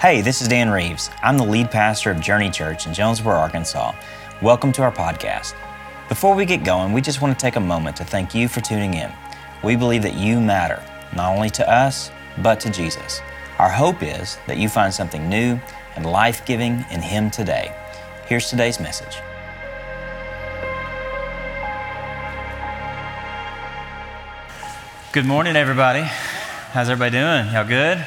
Hey, this is Dan Reeves. I'm the lead pastor of Journey Church in Jonesboro, Arkansas. Welcome to our podcast. Before we get going, we just want to take a moment to thank you for tuning in. We believe that you matter, not only to us, but to Jesus. Our hope is that you find something new and life giving in Him today. Here's today's message. Good morning, everybody. How's everybody doing? Y'all good?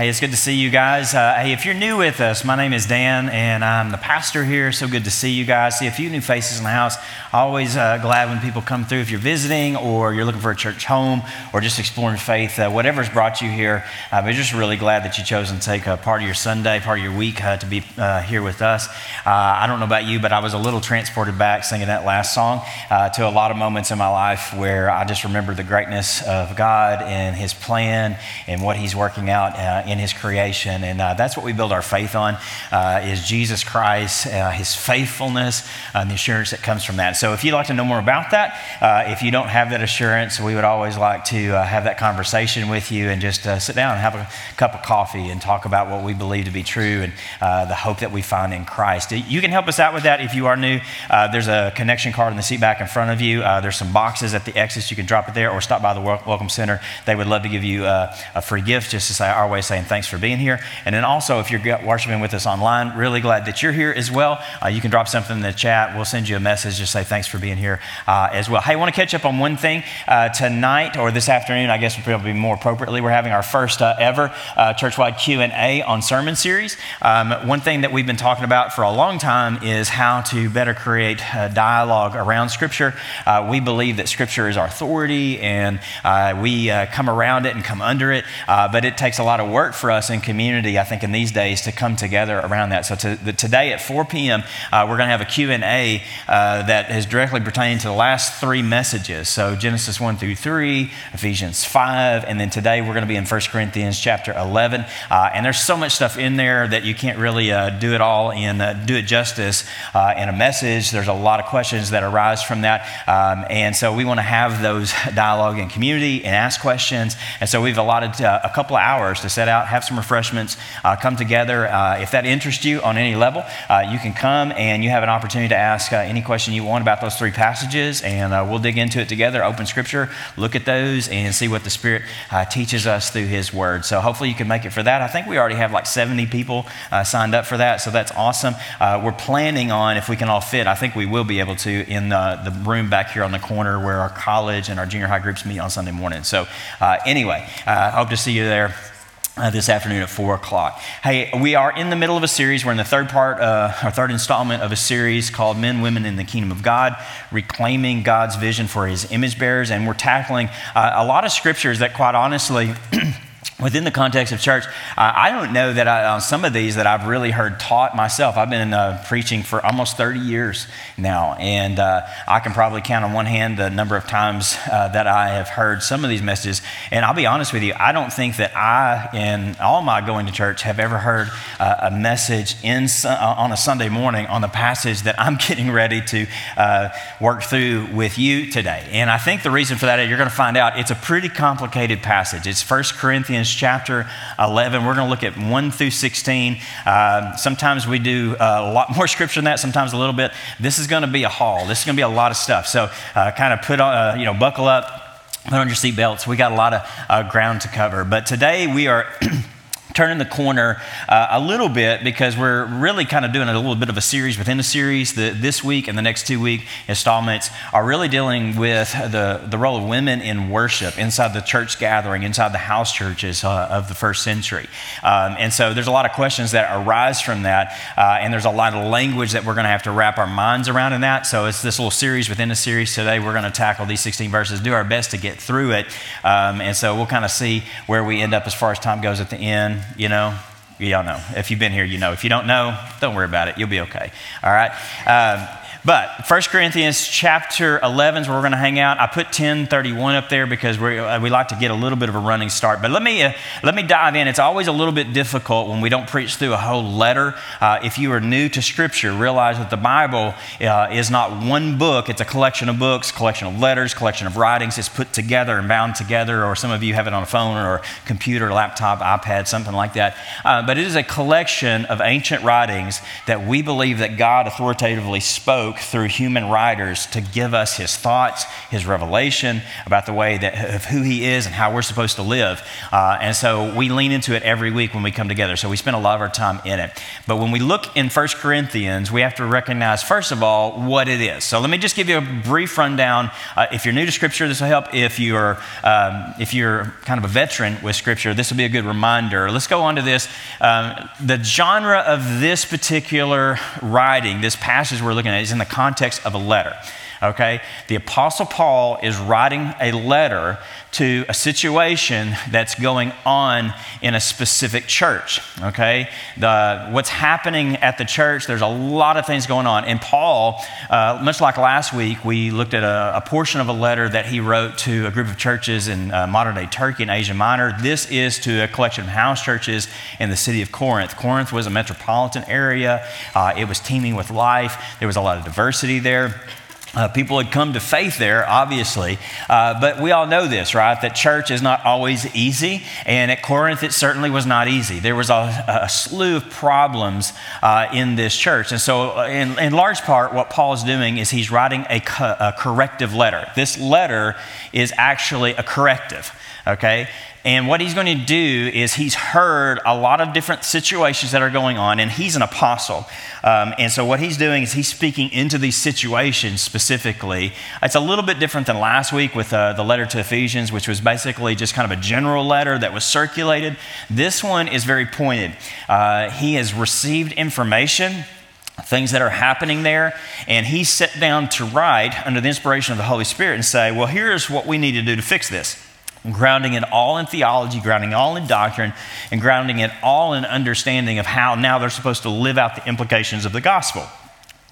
Hey, it's good to see you guys. Uh, hey, if you're new with us, my name is Dan, and I'm the pastor here. So good to see you guys. See a few new faces in the house. Always uh, glad when people come through. If you're visiting, or you're looking for a church home, or just exploring faith, uh, whatever's brought you here, uh, we're just really glad that you chose to take a part of your Sunday, part of your week uh, to be uh, here with us. I don't know about you, but I was a little transported back singing that last song to a lot of moments in my life where I just remember the greatness of God and His plan and what He's working out in His creation. And uh, that's what we build our faith on uh, is Jesus Christ, uh, His faithfulness, uh, and the assurance that comes from that. So if you'd like to know more about that, uh, if you don't have that assurance, we would always like to uh, have that conversation with you and just sit down and have a cup of coffee and talk about what we believe to be true and the hope that we find in Christ. You can help us out with that if you are new. there's a connection card in the seat back in front of you. there's some boxes at the exits. You can drop it there or stop by the Welcome Center. They would love to give you a free gift just to say our way saying thanks for being here. And then also, if you're worshiping with us online, really glad that you're here as well. Uh, you can drop something in the chat. We'll send you a message. Just say thanks for being here uh, as well. Hey, I want to catch up on one thing uh, tonight or this afternoon. I guess would probably be more appropriately. We're having our first uh, ever uh, churchwide Q and A on sermon series. Um, one thing that we've been talking about for a long time is how to better create dialogue around Scripture. We believe that Scripture is our authority, and we come around it and come under it. but it takes a lot of work for us in community, I think, in these days to come together around that. So to, the, today at 4 p.m., uh, we're going to have a Q&A uh, that is directly pertaining to the last three messages. So Genesis 1 through 3, Ephesians 5, and then today we're going to be in 1 Corinthians chapter 11. Uh, and there's so much stuff in there that you can't really uh, do it all and uh, do it justice uh, in a message. There's a lot of questions that arise from that. Um, and so we want to have those dialogue in community and ask questions. And so we've allotted a couple of hours to set out, have some refreshments, uh, come together. Uh, if that interests you on any level, uh, you can come and you have an opportunity to ask uh, any question you want about those three passages, and uh, we'll dig into it together, open scripture, look at those, and see what the Spirit teaches us through His Word. So hopefully you can make it for that. I think we already have like 70 people signed up for that, so that's awesome. we're planning on, if we can all fit, I think we will be able to in the, room back here on the corner where our college and our junior high groups meet on Sunday morning. So, anyway, I hope to see you there. Uh, this afternoon at 4 o'clock. Hey, we are in the middle of a series. We're in the third part, uh, our third installment of a series called Men, Women in the Kingdom of God, reclaiming God's vision for his image bearers. And we're tackling uh, a lot of scriptures that, quite honestly, within the context of church, uh, I don't know that I, on some of these that I've really heard taught myself. I've been uh, preaching for almost 30 years now, and uh, I can probably count on one hand the number of times uh, that I have heard some of these messages. And I'll be honest with you, I don't think that I, in all my going to church, have ever heard uh, a message in, uh, on a Sunday morning on the passage that I'm getting ready to work through with you today. And I think the reason for that, you're going to find out, it's a pretty complicated passage. It's 1 Corinthians chapter 11. We're going to look at 1 through 16. Uh, sometimes we do uh, a lot more scripture than that, sometimes a little bit. This is going to be a haul. This is going to be a lot of stuff. So uh, kind of put on, uh, you know, buckle up, put on your seatbelts. We got a lot of uh, ground to cover. But today we are. turning the corner uh, a little bit because we're really kind of doing a little bit of a series within a series. The, this week and the next two week installments are really dealing with the, the role of women in worship inside the church gathering, inside the house churches uh, of the first century. Um, and so there's a lot of questions that arise from that, uh, and there's a lot of language that we're going to have to wrap our minds around in that. So it's this little series within a series. Today we're going to tackle these 16 verses, do our best to get through it. Um, and so we'll kind of see where we end up as far as time goes at the end you know, y'all know. If you've been here, you know. If you don't know, don't worry about it. You'll be okay. All right. Um, but 1 Corinthians chapter 11 is where we're going to hang out. I put 1031 up there because we uh, we like to get a little bit of a running start. But let me, uh, let me dive in. It's always a little bit difficult when we don't preach through a whole letter. Uh, if you are new to Scripture, realize that the Bible uh, is not one book. It's a collection of books, collection of letters, collection of writings. It's put together and bound together, or some of you have it on a phone or computer, laptop, iPad, something like that. Uh, but it is a collection of ancient writings that we believe that God authoritatively spoke through human writers to give us his thoughts, his revelation about the way that of who he is and how we're supposed to live. Uh, and so we lean into it every week when we come together. So we spend a lot of our time in it. But when we look in 1 Corinthians, we have to recognize, first of all, what it is. So let me just give you a brief rundown. Uh, if you're new to Scripture, this will help. If you're, um, if you're kind of a veteran with Scripture, this will be a good reminder. Let's go on to this. Um, the genre of this particular writing, this passage we're looking at, is in the context of a letter. Okay? The Apostle Paul is writing a letter to a situation that's going on in a specific church. Okay? The, what's happening at the church, there's a lot of things going on. And Paul, uh, much like last week, we looked at a, a, portion of a letter that he wrote to a group of churches in uh, modern day Turkey and Asia Minor. This is to a collection of house churches in the city of Corinth. Corinth was a metropolitan area, uh, it was teeming with life, there was a lot of diversity there. Uh, people had come to faith there, obviously, uh, but we all know this, right? That church is not always easy, and at Corinth it certainly was not easy. There was a, a slew of problems uh, in this church, and so, uh, in, in, large part, what Paul is doing is he's writing a, co- a corrective letter. This letter is actually a corrective, okay? And what he's going to do is he's heard a lot of different situations that are going on, and he's an apostle. Um, and so what he's doing is he's speaking into these situations specifically. It's a little bit different than last week with uh, the letter to Ephesians, which was basically just kind of a general letter that was circulated. This one is very pointed. Uh, he has received information things that are happening there. And he sat down to write under the inspiration of the Holy Spirit and say, Well, here's what we need to do to fix this grounding it all in theology, grounding all in doctrine, and grounding it all in understanding of how now they're supposed to live out the implications of the gospel.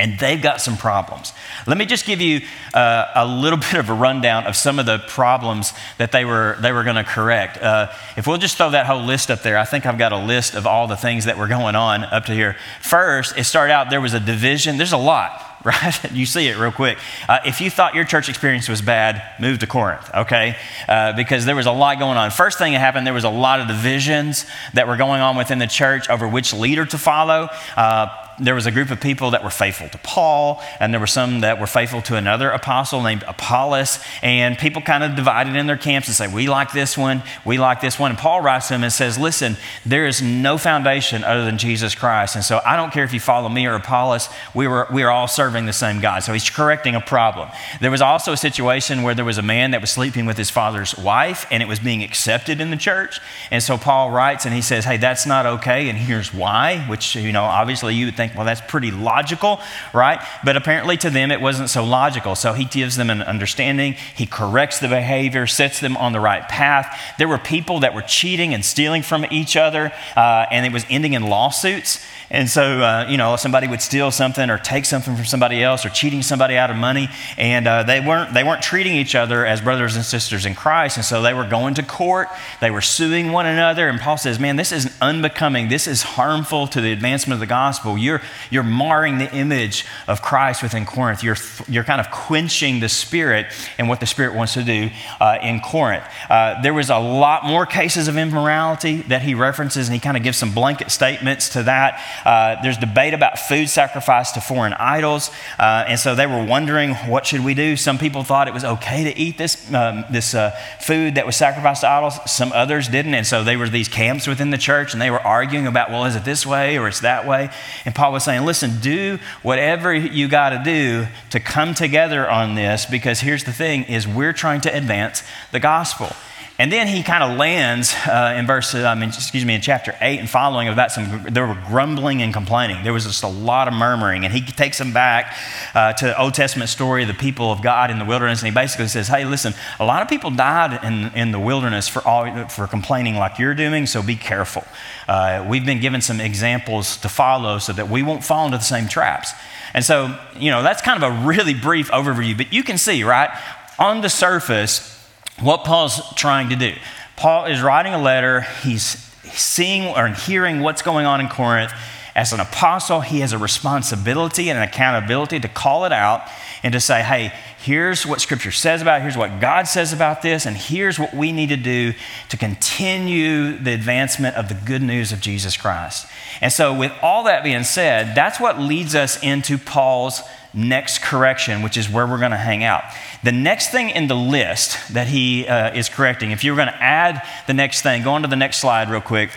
And they've got some problems. Let me just give you uh, a little bit of a rundown of some of the problems that they were, they were going to correct. Uh, if we'll just throw that whole list up there, I think I've got a list of all the things that were going on up to here. First, it started out there was a division. There's a lot right? you see it real quick. Uh, if you thought your church experience was bad, move to Corinth, okay? Uh, because there was a lot going on. First thing that happened, there was a lot of divisions that were going on within the church over which leader to follow. Uh, there was a group of people that were faithful to Paul, and there were some that were faithful to another apostle named Apollos. And people kind of divided in their camps and say, We like this one, we like this one. And Paul writes to them and says, Listen, there is no foundation other than Jesus Christ. And so I don't care if you follow me or Apollos, we, were, we are all serving the same God. So he's correcting a problem. There was also a situation where there was a man that was sleeping with his father's wife, and it was being accepted in the church. And so Paul writes and he says, Hey, that's not okay, and here's why, which, you know, obviously you would think, think, well, that's pretty logical, right? But apparently to them it wasn't so logical. So he gives them an understanding, he corrects the behavior, sets them on the right path. There were people that were cheating and stealing from each other, uh, and it was ending in lawsuits. And so, uh, you know, somebody would steal something or take something from somebody else or cheating somebody out of money, and uh, they, weren't, they weren't treating each other as brothers and sisters in Christ. And so they were going to court, they were suing one another. And Paul says, Man, this is unbecoming. This is harmful to the advancement of the gospel. You're, you're marring the image of Christ within Corinth. You're, you're kind of quenching the Spirit and what the Spirit wants to do uh, in Corinth. Uh, there was a lot more cases of immorality that he references, and he kind of gives some blanket statements to that. Uh, there's debate about food sacrificed to foreign idols, uh, and so they were wondering what should we do. Some people thought it was okay to eat this um, this uh, food that was sacrificed to idols. Some others didn't, and so there were these camps within the church, and they were arguing about, well, is it this way or it's that way? And Paul was saying, listen, do whatever you got to do to come together on this, because here's the thing: is we're trying to advance the gospel. And then he kind of lands uh, in verse, I mean, excuse me, in chapter 8 and following about some, there were grumbling and complaining. There was just a lot of murmuring. And he takes them back uh, to the Old Testament story of the people of God in the wilderness. And he basically says, hey, listen, a lot of people died in, in the wilderness for, all, for complaining like you're doing, so be careful. Uh, we've been given some examples to follow so that we won't fall into the same traps. And so, you know, that's kind of a really brief overview, but you can see, right, on the surface, what Paul's trying to do. Paul is writing a letter, he's seeing or hearing what's going on in Corinth. As an apostle, he has a responsibility and an accountability to call it out and to say, hey, here's what Scripture says about it, here's what God says about this, and here's what we need to do to continue the advancement of the good news of Jesus Christ. And so, with all that being said, that's what leads us into Paul's next correction, which is where we're going to hang out. The next thing in the list that he uh, is correcting, if you were going to add the next thing, go on to the next slide real quick.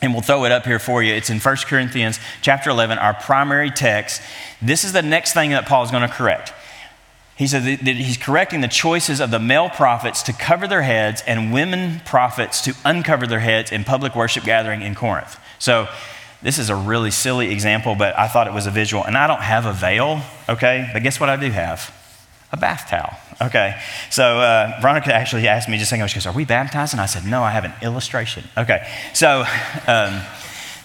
And we'll throw it up here for you. It's in 1 Corinthians chapter 11, our primary text. This is the next thing that Paul is going to correct. He said that he's correcting the choices of the male prophets to cover their heads and women prophets to uncover their heads in public worship gathering in Corinth. So this is a really silly example, but I thought it was a visual. And I don't have a veil, okay? But guess what I do have? A bath towel. Okay. So uh, Veronica actually asked me just ago, she goes, Are we baptized? And I said, No, I have an illustration. Okay. So, um,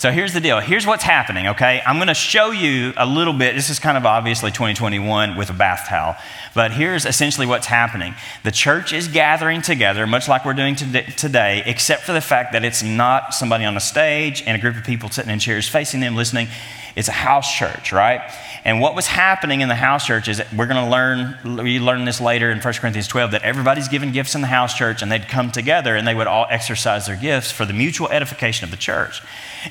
so here's the deal. Here's what's happening, okay? I'm going to show you a little bit. This is kind of obviously 2021 with a bath towel, but here's essentially what's happening. The church is gathering together, much like we're doing today, except for the fact that it's not somebody on a stage and a group of people sitting in chairs facing them listening. It's a house church, right? And what was happening in the house church is we're going to learn, we learn this later in 1 Corinthians 12, that everybody's given gifts in the house church and they'd come together and they would all exercise their gifts for the mutual edification of the church.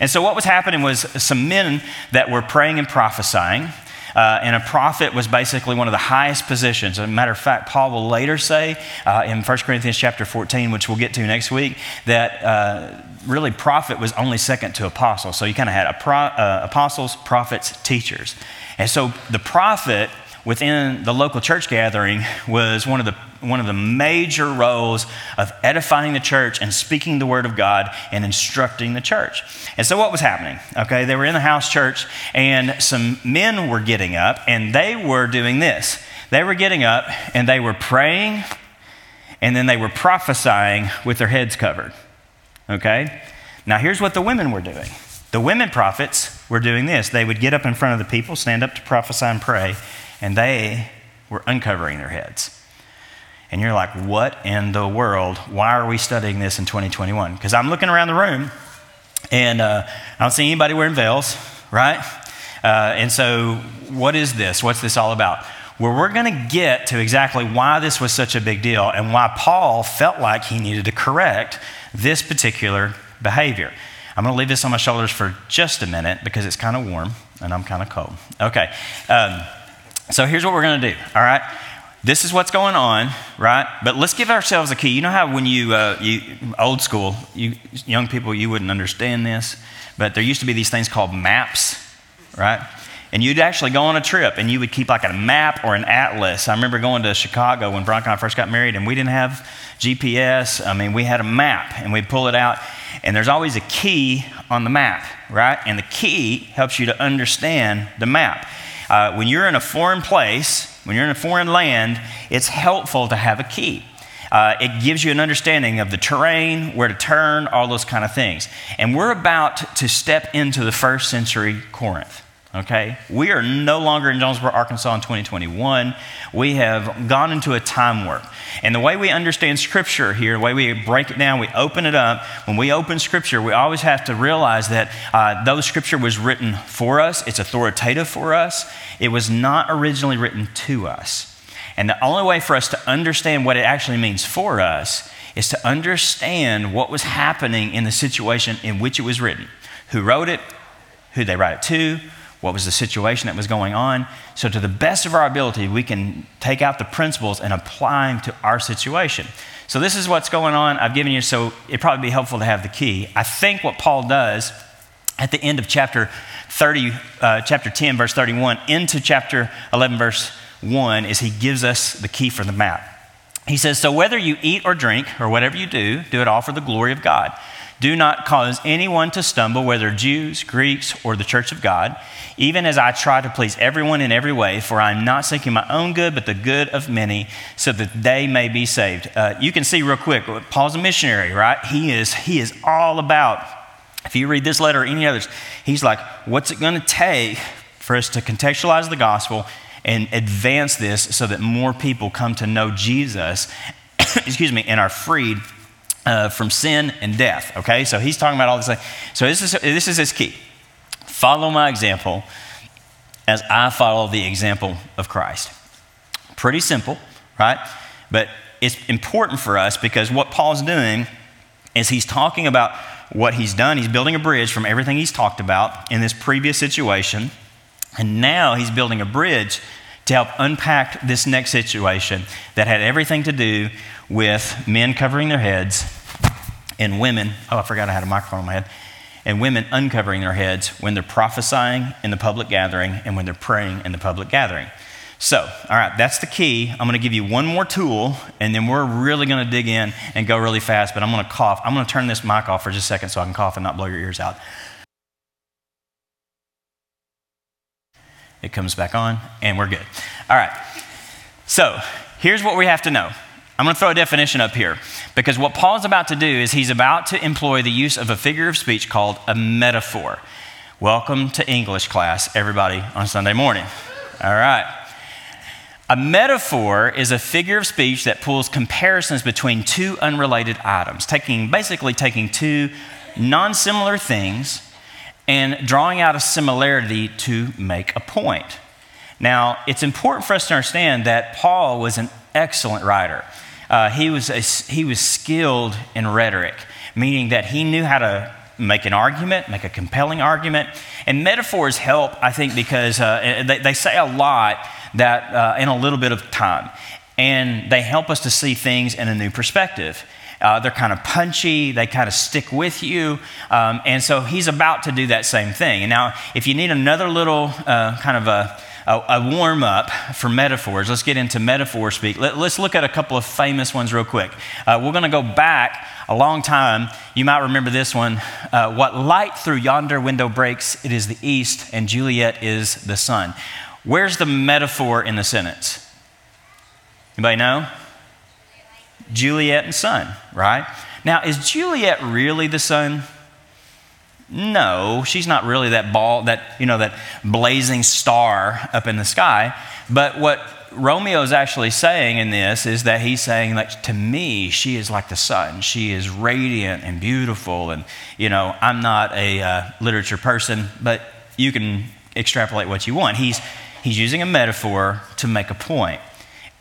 And so what was happening was some men that were praying and prophesying. Uh, and a prophet was basically one of the highest positions. As a matter of fact, Paul will later say uh, in 1 Corinthians chapter 14, which we'll get to next week, that uh, really prophet was only second to apostle. So you kind of had pro, uh, apostles, prophets, teachers. And so the prophet within the local church gathering was one of the one of the major roles of edifying the church and speaking the word of God and instructing the church. And so what was happening? Okay, they were in the house church and some men were getting up and they were doing this. They were getting up and they were praying and then they were prophesying with their heads covered. Okay? Now here's what the women were doing. The women prophets were doing this. They would get up in front of the people, stand up to prophesy and pray, and they were uncovering their heads. And you're like, what in the world? Why are we studying this in 2021? Because I'm looking around the room and uh, I don't see anybody wearing veils, right? Uh, and so, what is this? What's this all about? Well, we're going to get to exactly why this was such a big deal and why Paul felt like he needed to correct this particular behavior. I'm going to leave this on my shoulders for just a minute because it's kind of warm and I'm kind of cold. Okay. Um, so here's what we're going to do, all right? This is what's going on, right? But let's give ourselves a key. You know how when you, uh, you old school, you young people, you wouldn't understand this, but there used to be these things called maps, right? And you'd actually go on a trip and you would keep like a map or an atlas. I remember going to Chicago when Bronco and I first got married and we didn't have GPS. I mean, we had a map and we'd pull it out and there's always a key on the map, right? And the key helps you to understand the map. Uh, when you're in a foreign place, when you're in a foreign land, it's helpful to have a key. Uh, it gives you an understanding of the terrain, where to turn, all those kind of things. And we're about to step into the first century Corinth okay? We are no longer in Jonesboro, Arkansas in 2021. We have gone into a time warp. And the way we understand Scripture here, the way we break it down, we open it up. When we open Scripture, we always have to realize that uh, though Scripture was written for us, it's authoritative for us, it was not originally written to us. And the only way for us to understand what it actually means for us is to understand what was happening in the situation in which it was written. Who wrote it, who they write it to, what was the situation that was going on. So, to the best of our ability, we can take out the principles and apply them to our situation. So, this is what's going on. I've given you, so it'd probably be helpful to have the key. I think what Paul does at the end of chapter 30, uh, chapter 10, verse 31, into chapter 11, verse 1, is he gives us the key for the map. He says, So whether you eat or drink or whatever you do, do it all for the glory of God. Do not cause anyone to stumble, whether Jews, Greeks, or the church of God, even as I try to please everyone in every way, for I am not seeking my own good, but the good of many, so that they may be saved. Uh, you can see real quick, Paul's a missionary, right? He is, he is all about, if you read this letter or any others, he's like, what's it going to take for us to contextualize the gospel and advance this so that more people come to know Jesus, excuse me, and are freed uh, from sin and death. Okay, so he's talking about all this. So this is this is his key. Follow my example as I follow the example of Christ. Pretty simple, right? But it's important for us because what Paul's doing is he's talking about what he's done. He's building a bridge from everything he's talked about in this previous situation and now he's building a bridge to help unpack this next situation that had everything to do with men covering their heads and women. Oh, I forgot I had a microphone on my head. And women uncovering their heads when they're prophesying in the public gathering and when they're praying in the public gathering. So, all right, that's the key. I'm going to give you one more tool, and then we're really going to dig in and go really fast. But I'm going to cough. I'm going to turn this mic off for just a second so I can cough and not blow your ears out. It comes back on, and we're good. All right. So here's what we have to know. I'm going to throw a definition up here because what Paul's about to do is he's about to employ the use of a figure of speech called a metaphor. Welcome to English class, everybody, on Sunday morning. All right. A metaphor is a figure of speech that pulls comparisons between two unrelated items, taking basically taking two non-similar things and drawing out a similarity to make a point. Now, it's important for us to understand that Paul was an excellent writer. Uh, he, was a, he was skilled in rhetoric, meaning that he knew how to make an argument, make a compelling argument. And metaphors help, I think, because uh, they, they, say a lot that uh, in a little bit of time. And they help us to see things in a new perspective. Uh, they're kind of punchy, they kind of stick with you. Um, and so he's about to do that same thing. And now, if you need another little uh, kind of a a, a, warm up for metaphors. Let's get into metaphor speak. Let, us look at a couple of famous ones real quick. Uh, we're going to go back a long time. You might remember this one. Uh, what light through yonder window breaks, it is the east, and Juliet is the sun. Where's the metaphor in the sentence? Anybody know? Juliet and sun, right? Now, is Juliet really the sun? No, she's not really that ball, that, you know, that blazing star up in the sky. But what Romeo is actually saying in this is that he's saying that to me, she is like the sun. She is radiant and beautiful. And, you know, I'm not a uh, literature person, but you can extrapolate what you want. He's, he's using a metaphor to make a point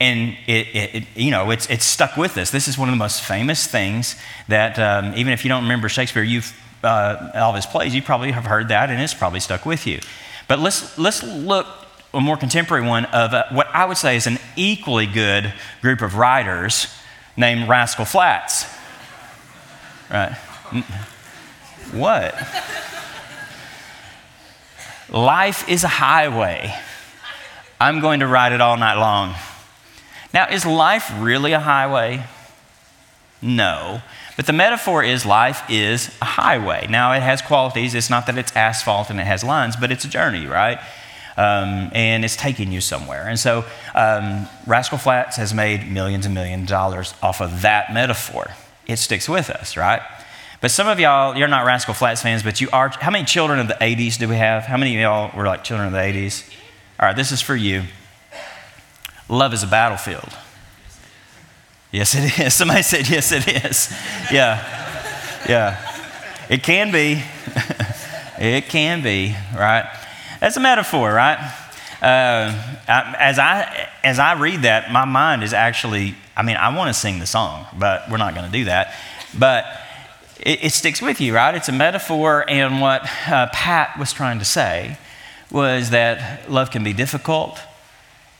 and it, it, it, you know it's, it's stuck with us. This is one of the most famous things that um, even if you don't remember shakespeare you've uh, all of his plays you probably have heard that and it's probably stuck with you. But let's let's look a more contemporary one of uh, what i would say is an equally good group of writers named rascal flatts. Right. What? Life is a highway. I'm going to ride it all night long now, is life really a highway? No. But the metaphor is life is a highway. Now, it has qualities. It's not that it's asphalt and it has lines, but it's a journey, right? Um, and it's taking you somewhere. And so, um, Rascal Flatts has made millions and millions of dollars off of that metaphor. It sticks with us, right? But some of y'all, you're not Rascal Flatts fans, but you are. How many children of the 80s do we have? How many of y'all were like children of the 80s? All right, this is for you. Love is a battlefield. Yes, it is. Somebody said, Yes, it is. Yeah. Yeah. It can be. it can be, right? That's a metaphor, right? Uh, I, as, I, as I read that, my mind is actually, I mean, I want to sing the song, but we're not going to do that. But it, it, sticks with you, right? It's a metaphor, and what uh, Pat was trying to say was that love can be difficult,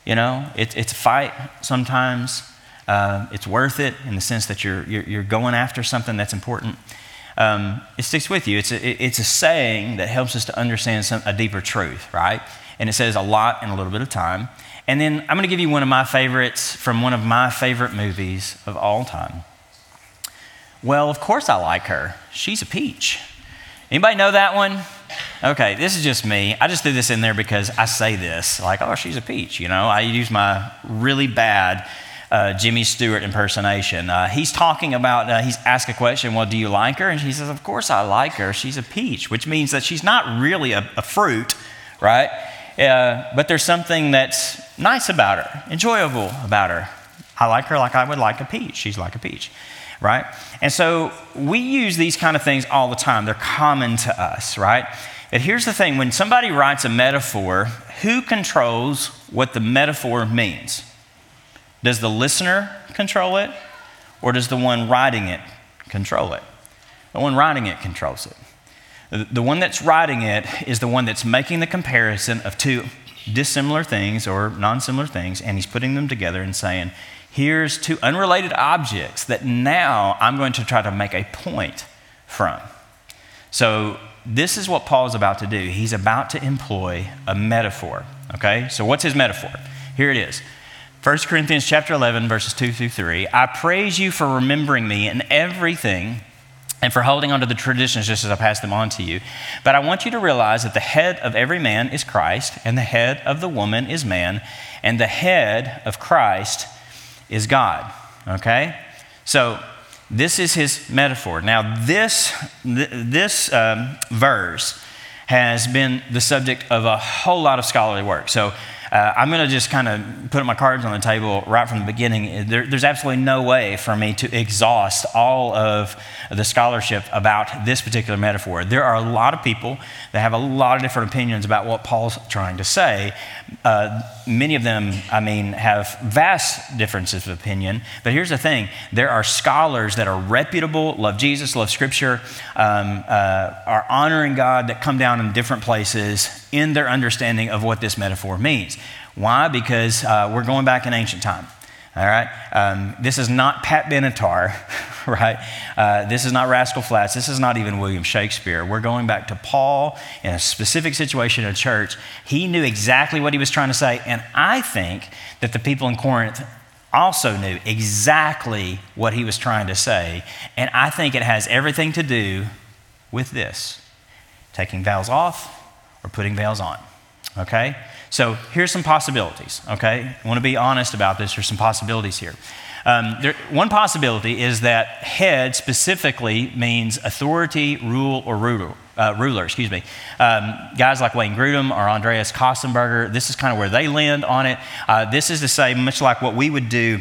you know, it, it's a fight sometimes. Uh, it's worth it in the sense that you're, you're, you're going after something that's important. Um, it sticks with you. It's a, it's a saying that helps us to understand some, a deeper truth, right? And it says a lot in a little bit of time. And then I'm going to give you one of my favorites from one of my favorite movies of all time. Well, of course I like her. She's a peach. Anybody know that one? Okay, this is just me. I just threw this in there because I say this, like, oh, she's a peach. You know, I use my really bad uh, Jimmy Stewart impersonation. Uh, he's talking about, uh, he's asked a question, well, do you like her? And she says, of course I like her. She's a peach, which means that she's not really a, a fruit, right? Uh, but there's something that's nice about her, enjoyable about her. I like her like I would like a peach. She's like a peach, right? And so we use these kind of things all the time. They're common to us, right? But here's the thing when somebody writes a metaphor, who controls what the metaphor means? Does the listener control it, or does the one writing it control it? The one writing it controls it. The one that's writing it is the one that's making the comparison of two dissimilar things or non similar things, and he's putting them together and saying, here's two unrelated objects that now I'm going to try to make a point from. So, this is what Paul is about to do. He's about to employ a metaphor. Okay? So, what's his metaphor? Here it is 1 Corinthians chapter 11, verses 2 through 3. I praise you for remembering me in everything and for holding on to the traditions just as I pass them on to you. But I want you to realize that the head of every man is Christ, and the head of the woman is man, and the head of Christ is God. Okay? So, this is his metaphor. Now, this, this um, verse has been the subject of a whole lot of scholarly work. So, uh, I'm going to just kind of put my cards on the table right from the beginning. There, there's absolutely no way for me to exhaust all of the scholarship about this particular metaphor. There are a lot of people that have a lot of different opinions about what Paul's trying to say. Uh, many of them, I mean, have vast differences of opinion. But here's the thing there are scholars that are reputable, love Jesus, love Scripture, um, uh, are honoring God that come down in different places in their understanding of what this metaphor means. Why? Because uh, we're going back in ancient time. All right? Um, this is not Pat Benatar, right? Uh, this is not Rascal Flatts. This is not even William Shakespeare. We're going back to Paul in a specific situation in a church. He knew exactly what he was trying to say. And I think that the people in Corinth also knew exactly what he was trying to say. And I think it has everything to do with this taking vows off or putting veils on. Okay? So here's some possibilities. Okay? I want to be honest about this. There's some possibilities here. Um, there, one possibility is that head specifically means authority, rule, or ruler. Uh, ruler, excuse me. Um, guys like Wayne Grudem or Andreas Kostenberger, this is kind of where they land on it. Uh, this is to say, much like what we would do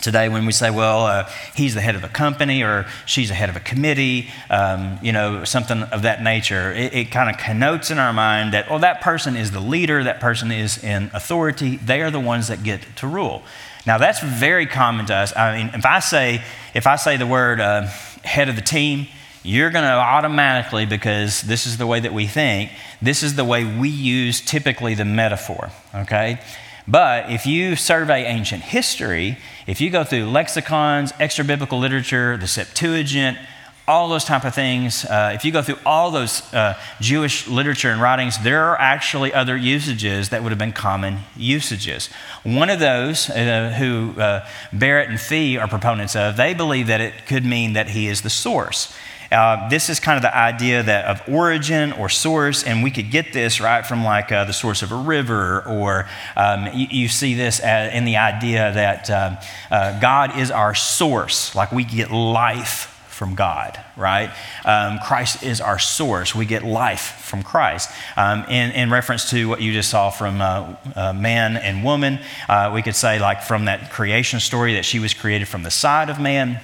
today when we say, well, uh, he's the head of a company or she's the head of a committee, um, you know, something of that nature. It, it kind of connotes in our mind that, oh, that person is the leader, that person is in authority, they are the ones that get to rule. Now, that's very common to us. I mean, if I say, if I say the word uh, head of the team, you're going to automatically, because this is the way that we think, this is the way we use typically the metaphor, okay? But if you survey ancient history, if you go through lexicons, extra biblical literature, the Septuagint, all those type of things, uh, if you go through all those uh, Jewish literature and writings, there are actually other usages that would have been common usages. One of those, uh, who uh, Barrett and Fee are proponents of, they believe that it could mean that he is the source. Uh, this is kind of the idea that of origin or source, and we could get this right from like uh, the source of a river, or um, you, you, see this as, in the idea that uh, uh, God is our source, like we get life from God, right? Um, Christ is our source. We get life from Christ. Um, in, in, reference to what you just saw from uh, uh, man and woman, uh, we could say, like, from that creation story, that she was created from the side of man.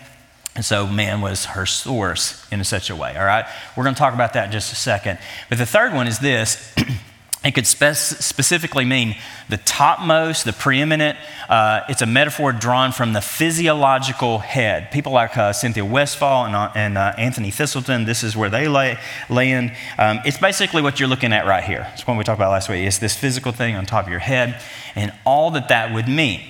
And so man was her source in such a way, all right? We're going to talk about that in just a second. But the third one is this. it could spe- specifically mean the topmost, the preeminent. Uh, it's a metaphor drawn from the physiological head. People like uh, Cynthia Westfall and, uh, and uh, Anthony Thiselton, this is where they lay, land. Um, it's basically what you're looking at right here. It's what we talked about last week. It's this physical thing on top of your head and all that that would mean.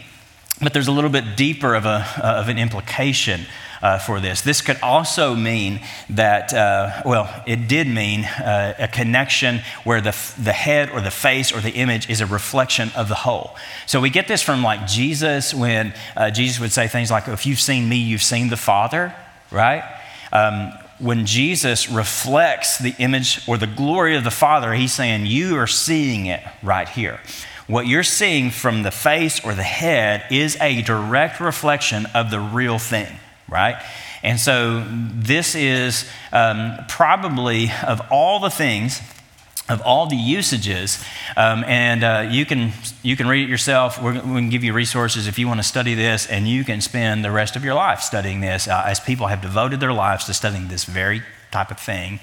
But there's a little bit deeper of, a, of an implication uh, for this. This could also mean that, uh, well, it did mean uh, a connection where the, the head or the face or the image is a reflection of the whole. So we get this from like Jesus when uh, Jesus would say things like, If you've seen me, you've seen the Father, right? Um, when Jesus reflects the image or the glory of the Father, he's saying, You are seeing it right here. What you're seeing from the face or the head is a direct reflection of the real thing, right? And so, this is um, probably of all the things, of all the usages, um, and uh, you can you can read it yourself. We're, we can give you resources if you want to study this, and you can spend the rest of your life studying this, uh, as people have devoted their lives to studying this very type of thing.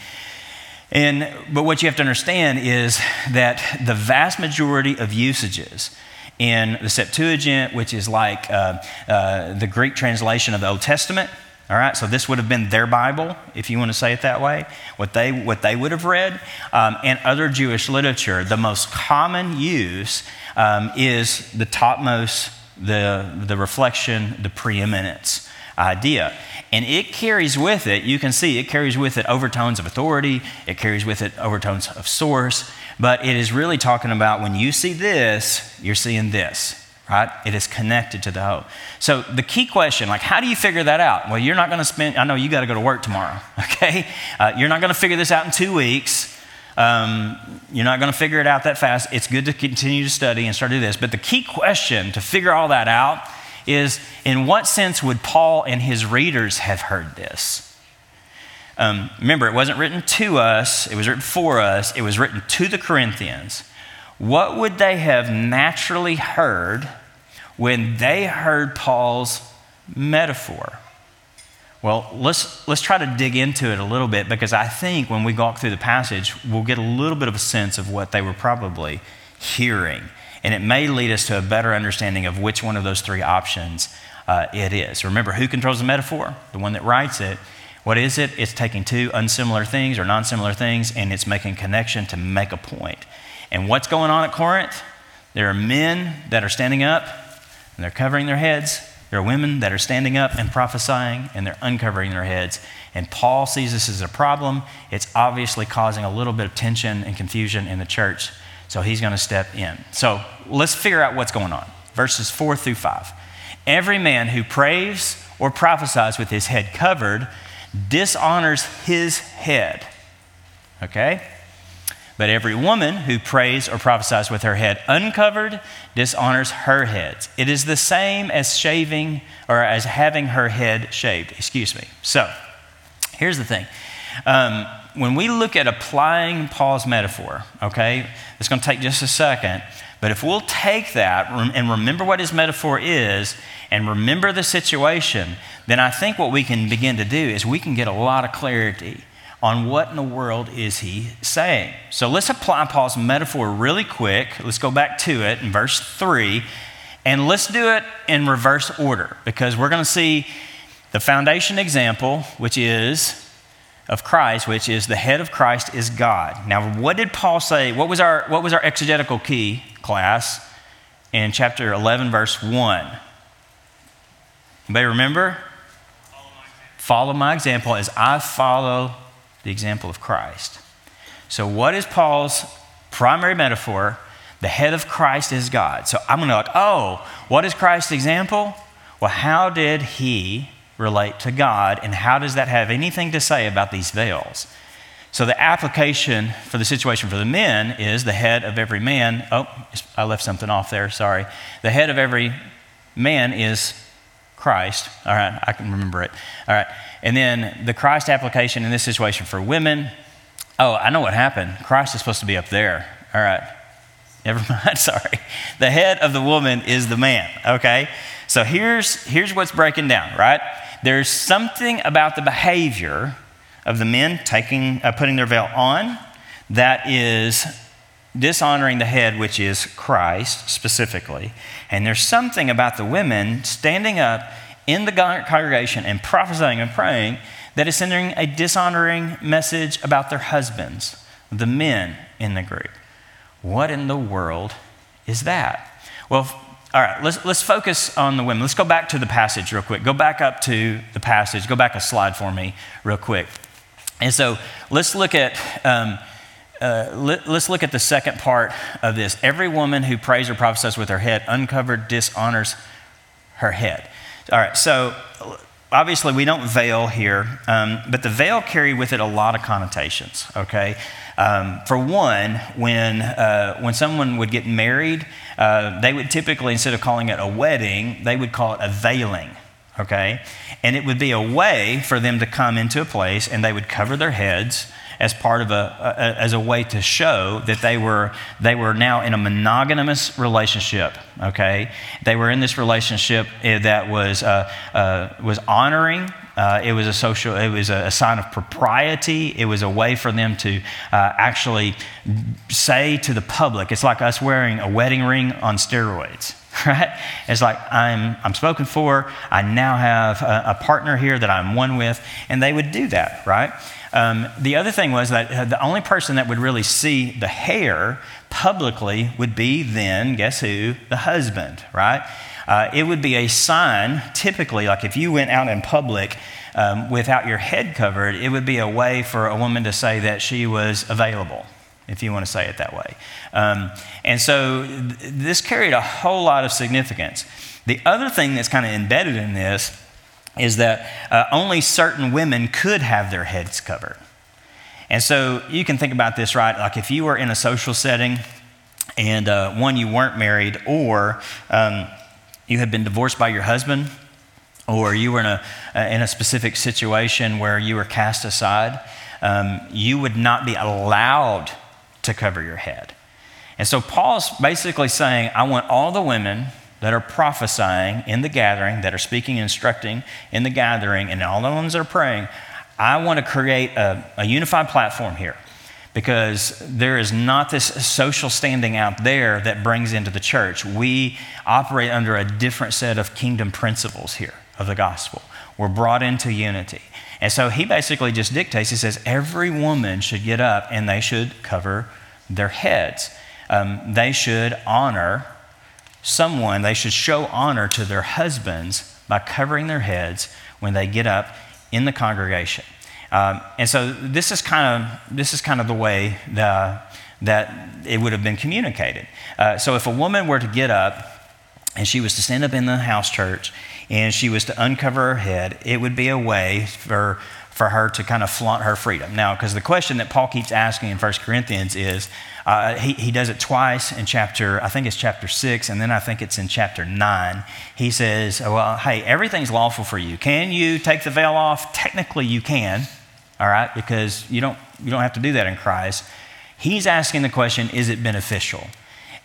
And but what you have to understand is that the vast majority of usages in the Septuagint, which is like uh, uh, the Greek translation of the Old Testament. All right, so this would have been their Bible, if you want to say it that way, what they, what they would have read, um, and other Jewish literature. The most common use um, is the topmost, the, the reflection, the preeminence idea. And it carries with it, you can see, it carries with it overtones of authority, it carries with it overtones of source, but it is really talking about when you see this, you're seeing this right? It is connected to the whole. So the key question, like, how do you figure that out? Well, you're not going to spend. I know you got to go to work tomorrow. Okay, uh, you're not going to figure this out in two weeks. Um, you're not going to figure it out that fast. It's good to continue to study and start to do this. But the key question to figure all that out is in what sense would Paul and his readers have heard this? Um, remember, it wasn't written to us, it was written for us, it was written to the Corinthians what would they have naturally heard when they heard Paul's metaphor? Well, let's, let's try to dig into it a little bit because I think when we walk through the passage, we'll get a little bit of a sense of what they were probably hearing. And it may lead us to a better understanding of which one of those three options uh, it is. Remember, who controls the metaphor? The one that writes it. What is it? It's taking two unsimilar things or non similar things and it's making connection to make a point. And what's going on at Corinth? There are men that are standing up and they're covering their heads. There are women that are standing up and prophesying and they're uncovering their heads. And Paul sees this as a problem. It's obviously causing a little bit of tension and confusion in the church. So he's going to step in. So let's figure out what's going on. Verses 4 through 5. Every man who prays or prophesies with his head covered dishonors his head. Okay? But every woman who prays or prophesies with her head uncovered dishonors her head. It is the same as shaving or as having her head shaved. Excuse me. So, here's the thing. Um, when we look at applying Paul's metaphor, okay, it's going to take just a second, but if we'll take that and remember what his metaphor is and remember the situation, then I think what we can begin to do is we can get a lot of clarity on what in the world is he saying. So let's apply Paul's metaphor really quick. Let's go back to it in verse 3, and let's do it in reverse order because we're going to see the foundation example, which is of Christ, which is the head of Christ is God. Now, what did Paul say? What was our, what was our exegetical key class in chapter 11, verse 1? Anybody remember? Follow my example, as I follow the example of Christ. So, what is Paul's primary metaphor? The head of Christ is God. So, I'm going to like, oh, what is Christ's example? Well, how did he relate to God, and how does that have anything to say about these veils? So, the application for the situation for the men is the head of every man. Oh, I left something off there, sorry. The head of every man is Christ. All right, I can remember it. All right. And then the Christ application in this situation for women. Oh, I know what happened. Christ is supposed to be up there. All right. Never mind. Sorry. The head of the woman is the man. Okay. So here's, here's what's breaking down, right? There's something about the behavior of the men taking, uh, putting their veil on that is dishonoring the head, which is Christ specifically. And there's something about the women standing up in the congregation and prophesying and praying that is sending a dishonoring message about their husbands, the men in the group. What in the world is that? Well, All right, let's, let's focus on the women. Let's go back to the passage real quick. Go back up to the passage. Go back a slide for me, real quick. And so let's look at. Um, uh, let, us look at the second part of this. Every woman who prays or prophesies with her head uncovered dishonors her head. All right, so obviously we don't veil here, um, but the veil carried with it a lot of connotations, okay? Um, for one, when, uh, when someone would get married, uh, they would typically, instead of calling it a wedding, they would call it a veiling, okay? And it would be a way for them to come into a place and they would cover their heads as part of a, a, as a way to show that they were they were now in a monogamous relationship okay they were in this relationship eh, that was uh, uh, was honoring uh, it was a social, it was a, sign of propriety. It was a way for them to uh, actually say to the public, it's like us wearing a wedding ring on steroids, right? It's like I'm, I'm spoken for. I now have a, a partner here that I'm one with, and they would do that, right? Um, the other thing was that uh, the only person that would really see the hair publicly would be then, guess who? The husband, right? Uh, it would be a sign, typically, like if you went out in public um, without your head covered, it would be a way for a woman to say that she was available, if you want to say it that way. Um, and so th- this carried a whole lot of significance. The other thing that's kind of embedded in this is that uh, only certain women could have their heads covered. And so you can think about this, right? Like if you were in a social setting and uh, one, you weren't married, or um, you had been divorced by your husband, or you were in a, in a specific situation where you were cast aside, um, you would not be allowed to cover your head. And so Paul's basically saying, I want all the women that are prophesying in the gathering, that are speaking and instructing in the gathering, and all the ones that are praying, I want to create a, a unified platform here because there is not this social standing out there that brings into the church. We operate under a different set of kingdom principles here of the gospel. We're brought into unity. And so he basically just dictates, he says, every woman should get up and they should cover their heads. Um, they should honor someone, they should show honor to their husbands by covering their heads when they get up in the congregation. Um, and so this is kind of this is kind of the way the, that it would have been communicated. Uh, so if a woman were to get up and she was to stand up in the house church and she was to uncover her head, it would be a way for for her to kind of flaunt her freedom. Now, because the question that Paul keeps asking in 1 Corinthians is, uh, he, he does it twice in chapter, I think it's chapter 6, and then I think it's in chapter 9. He says, Well, hey, everything's lawful for you. Can you take the veil off? Technically, you can all right, because you don't, you don't have to do that in Christ. He's asking the question, is it beneficial?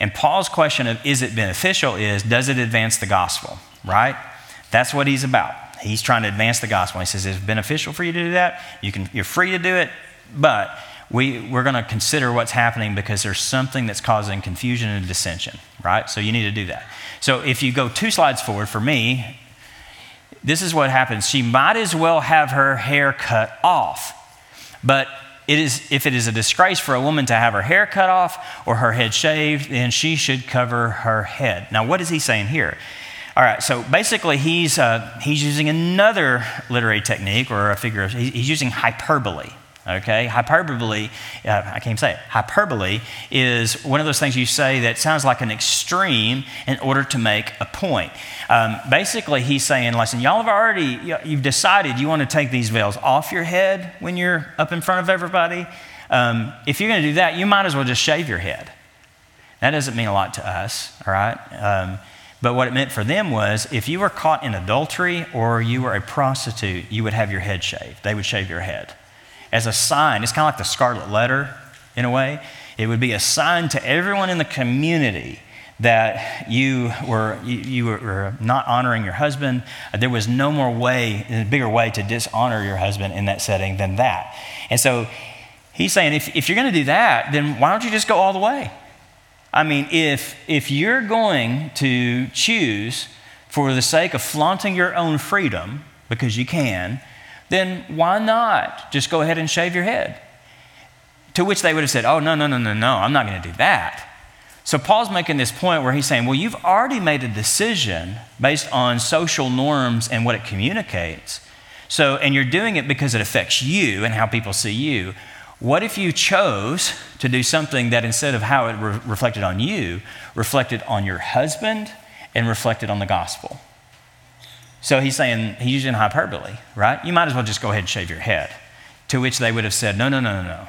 And Paul's question of is it beneficial is, does it advance the gospel, right? That's what he's about. He's trying to advance the gospel. He says, it's beneficial for you to do that. You can, you're free to do it, but we, we're going to consider what's happening because there's something that's causing confusion and dissension, right? So you need to do that. So if you go two slides forward, for me, this is what happens. She might as well have her hair cut off. But it is, if it is a disgrace for a woman to have her hair cut off or her head shaved, then she should cover her head. Now, what is he saying here? All right, so basically, he's, uh, he's using another literary technique or a figure he's using hyperbole. Okay, hyperbole, uh, I can't say it. Hyperbole is one of those things you say that sounds like an extreme in order to make a point. Um, basically, he's saying, listen, y'all have already, you've decided you want to take these veils off your head when you're up in front of everybody. Um, if you're going to do that, you might as well just shave your head. That doesn't mean a lot to us, all right? Um, but what it meant for them was if you were caught in adultery or you were a prostitute, you would have your head shaved. They would shave your head as a sign. It's kind of like the scarlet letter in a way. It would be a sign to everyone in the community that you were, you, you were not honoring your husband. There was no more way, a bigger way to dishonor your husband in that setting than that. And so he's saying, if, if you're going to do that, then why don't you just go all the way? I mean, if, if you're going to choose for the sake of flaunting your own freedom, because you can, then why not just go ahead and shave your head? To which they would have said, Oh, no, no, no, no, no, I'm not going to do that. So Paul's making this point where he's saying, well, you've already made a decision based on social norms and what it communicates. So, and you're doing it because it affects you and how people see you. What if you chose to do something that instead of how it re- reflected on you, reflected on your husband and reflected on the gospel? So he's saying, he's using hyperbole, right? You might as well just go ahead and shave your head. To which they would have said, no, no, no, no, no.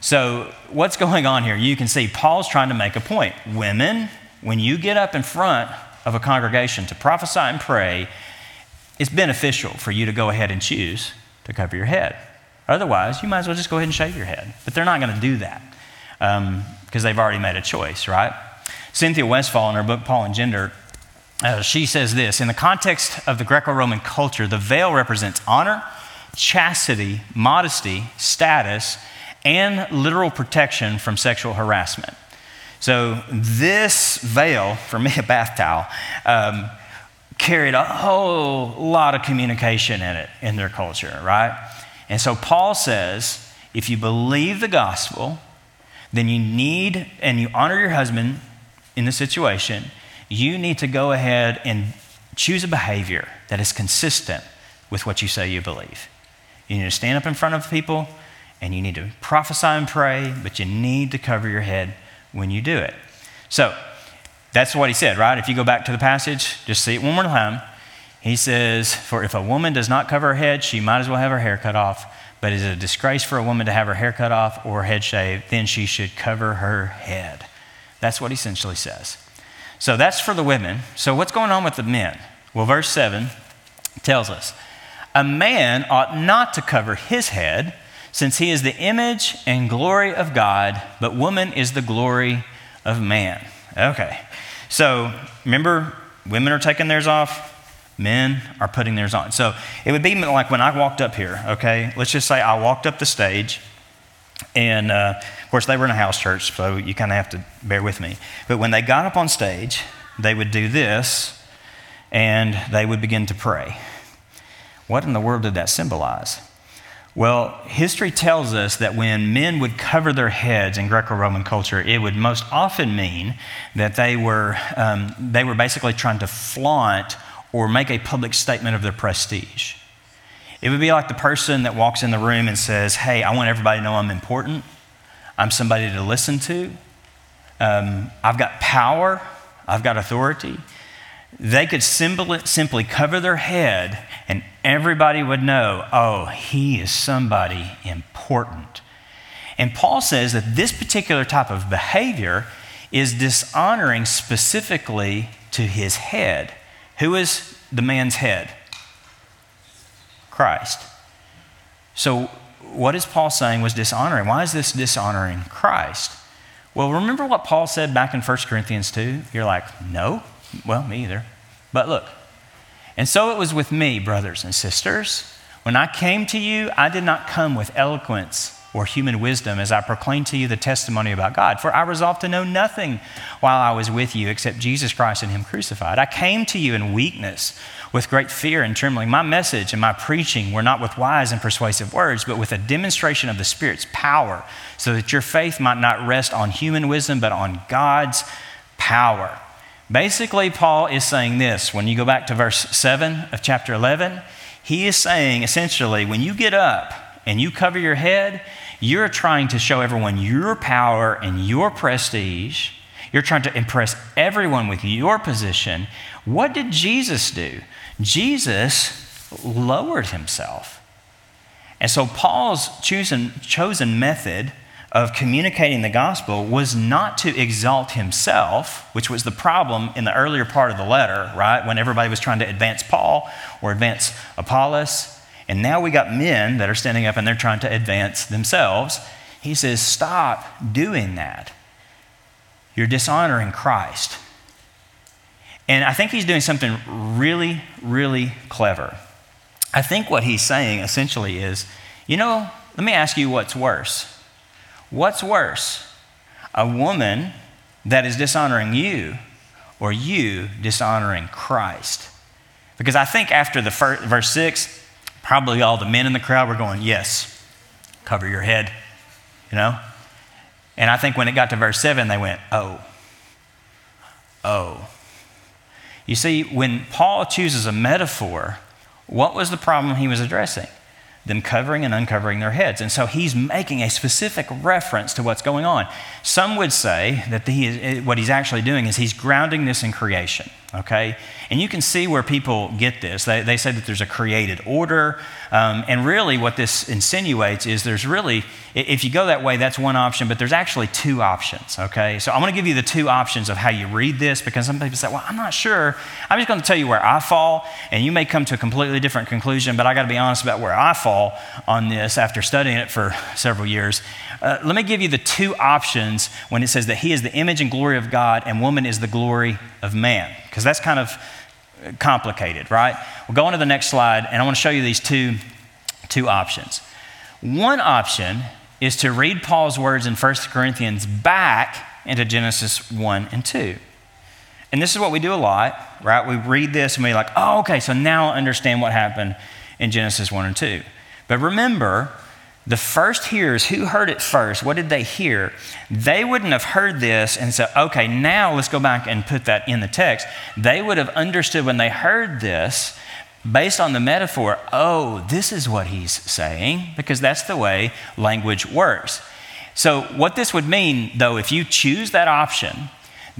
So, what's going on here? You can see Paul's trying to make a point. Women, when you get up in front of a congregation to prophesy and pray, it's beneficial for you to go ahead and choose to cover your head. Otherwise, you might as well just go ahead and shave your head. But they're not going to do that because um, they've already made a choice, right? Cynthia Westfall, in her book Paul and Gender, uh, she says this In the context of the Greco Roman culture, the veil represents honor, chastity, modesty, status, and literal protection from sexual harassment. So, this veil, for me, a bath towel, um, carried a whole lot of communication in it in their culture, right? And so, Paul says if you believe the gospel, then you need, and you honor your husband in the situation, you need to go ahead and choose a behavior that is consistent with what you say you believe. You need to stand up in front of people and you need to prophesy and pray, but you need to cover your head when you do it. So that's what he said, right? If you go back to the passage, just see it one more time. He says, For if a woman does not cover her head, she might as well have her hair cut off. But is it a disgrace for a woman to have her hair cut off or head shaved? Then she should cover her head. That's what he essentially says. So that's for the women. So what's going on with the men? Well, verse 7 tells us a man ought not to cover his head since he is the image and glory of God, but woman is the glory of man. Okay. So remember, women are taking theirs off, men are putting theirs on. So it would be like when I walked up here, okay? Let's just say I walked up the stage, and uh, of course, they were in a house church, so you kind of have to bear with me. But when they got up on stage, they would do this, and they would begin to pray. What in the world did that symbolize? Well, history tells us that when men would cover their heads in Greco Roman culture, it would most often mean that they were, um, they were basically trying to flaunt or make a public statement of their prestige. It would be like the person that walks in the room and says, Hey, I want everybody to know I'm important. I'm somebody to listen to. Um, I've got power. I've got authority. They could simply, simply cover their head and everybody would know, oh, he is somebody important. And Paul says that this particular type of behavior is dishonoring specifically to his head. Who is the man's head? Christ. So, what is Paul saying was dishonoring? Why is this dishonoring Christ? Well, remember what Paul said back in 1 Corinthians 2? You're like, no? Well, me either. But look, and so it was with me, brothers and sisters. When I came to you, I did not come with eloquence or human wisdom as I proclaim to you the testimony about God. For I resolved to know nothing while I was with you except Jesus Christ and Him crucified. I came to you in weakness, with great fear and trembling. My message and my preaching were not with wise and persuasive words, but with a demonstration of the Spirit's power, so that your faith might not rest on human wisdom, but on God's power. Basically, Paul is saying this. When you go back to verse 7 of chapter 11, he is saying essentially, when you get up and you cover your head, you're trying to show everyone your power and your prestige. You're trying to impress everyone with your position. What did Jesus do? Jesus lowered himself. And so Paul's chosen, chosen method of communicating the gospel was not to exalt himself, which was the problem in the earlier part of the letter, right? When everybody was trying to advance Paul or advance Apollos. And now we got men that are standing up and they're trying to advance themselves. He says, Stop doing that. You're dishonoring Christ. And I think he's doing something really, really clever. I think what he's saying essentially is, you know, let me ask you what's worse What's worse, a woman that is dishonoring you or you dishonoring Christ? Because I think after the first, verse 6, probably all the men in the crowd were going, Yes, cover your head, you know? And I think when it got to verse 7, they went, Oh, oh. You see, when Paul chooses a metaphor, what was the problem he was addressing? them covering and uncovering their heads. And so he's making a specific reference to what's going on. Some would say that he is, eh, what he's actually doing is he's grounding this in creation, okay? And you can see where people get this. They, they say that there's a created order. Um, and really, what this insinuates is there's really, if you go that way, that's one option, but there's actually two options, okay? So I'm to give you the two options of how you read this because some people say, well, I'm not sure. I'm just going to tell you where I fall, and you may come to a completely different conclusion, but I got to be honest about where I fall on this after studying it for several years. Uh, let me give you the two options when it says that he is the image and glory of God and woman is the glory of man, because that's kind of complicated, right? We'll go on to the next slide, and I want to show you these two, two options. One option is to read Paul's words in 1 Corinthians back into Genesis 1 and 2. And this is what we do a lot, right? We read this and we're like, oh, okay, so now I understand what happened in Genesis 1 and 2. But remember, the first hearers who heard it first, what did they hear? They wouldn't have heard this and said, okay, now let's go back and put that in the text. They would have understood when they heard this, based on the metaphor, oh, this is what he's saying, because that's the way language works. So, what this would mean, though, if you choose that option,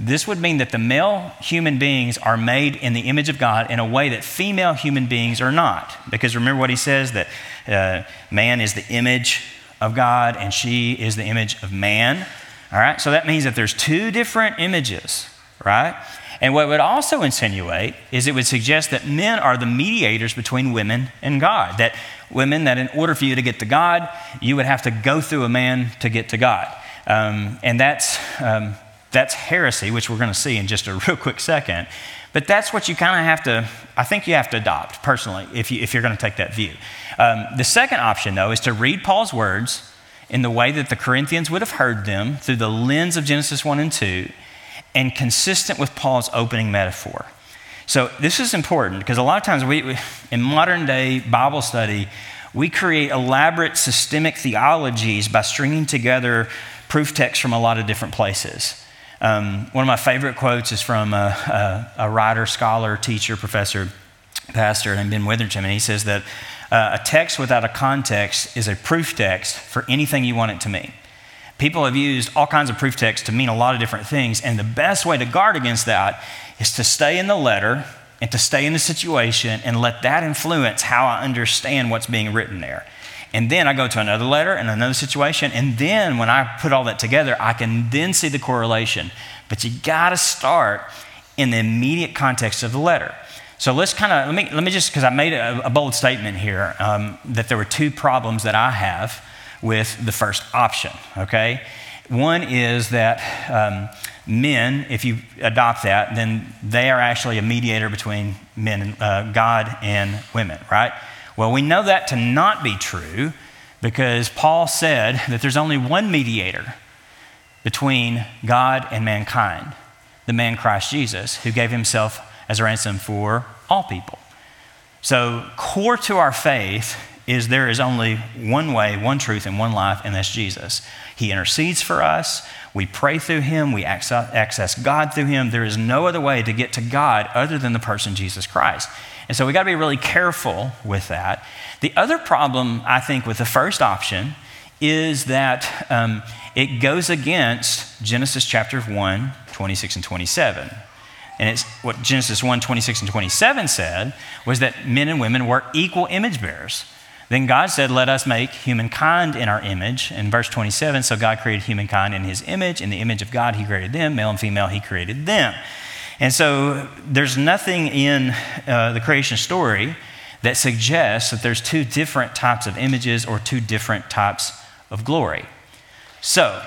this would mean that the male human beings are made in the image of God in a way that female human beings are not. Because remember what he says that uh, man is the image of God and she is the image of man. All right, so that means that there's two different images, right? And what would also insinuate is it would suggest that men are the mediators between women and God. That women, that in order for you to get to God, you would have to go through a man to get to God. Um, and that's. Um, that's heresy, which we're going to see in just a real quick second. But that's what you kind of have to, I think you have to adopt personally if, you, if you're going to take that view. Um, the second option, though, is to read Paul's words in the way that the Corinthians would have heard them through the lens of Genesis 1 and 2 and consistent with Paul's opening metaphor. So this is important because a lot of times we, in modern day Bible study, we create elaborate systemic theologies by stringing together proof texts from a lot of different places. Um, one of my favorite quotes is from a, a, a, writer, scholar, teacher, professor, pastor named Ben Witherington, and he says that uh, a text without a context is a proof text for anything you want it to mean. People have used all kinds of proof texts to mean a lot of different things, and the best way to guard against that is to stay in the letter and to stay in the situation and let that influence how I understand what's being written there. And then I go to another letter and another situation. And then when I put all that together, I can then see the correlation. But you got to start in the immediate context of the letter. So let's kind of, let me, let me just, because I made a, a, bold statement here um, that there were two problems that I have with the first option, okay? One is that um, men, if you adopt that, then they are actually a mediator between men and uh, God and women, right? Well, we know that to not be true because Paul said that there's only one mediator between God and mankind, the man Christ Jesus, who gave himself as a ransom for all people. So, core to our faith is there is only one way, one truth, and one life, and that's Jesus. He intercedes for us. We pray through him. We access God through him. There is no other way to get to God other than the person Jesus Christ. And so we got to be really careful with that. The other problem, I think, with the first option is that um, it goes against Genesis chapter 1, 26 and 27. And it's what Genesis 1, 26 and 27 said was that men and women were equal image bearers. Then God said, Let us make humankind in our image. In verse 27, so God created humankind in his image. In the image of God, he created them. Male and female, he created them. And so there's nothing in uh, the creation story that suggests that there's two different types of images or two different types of glory. So,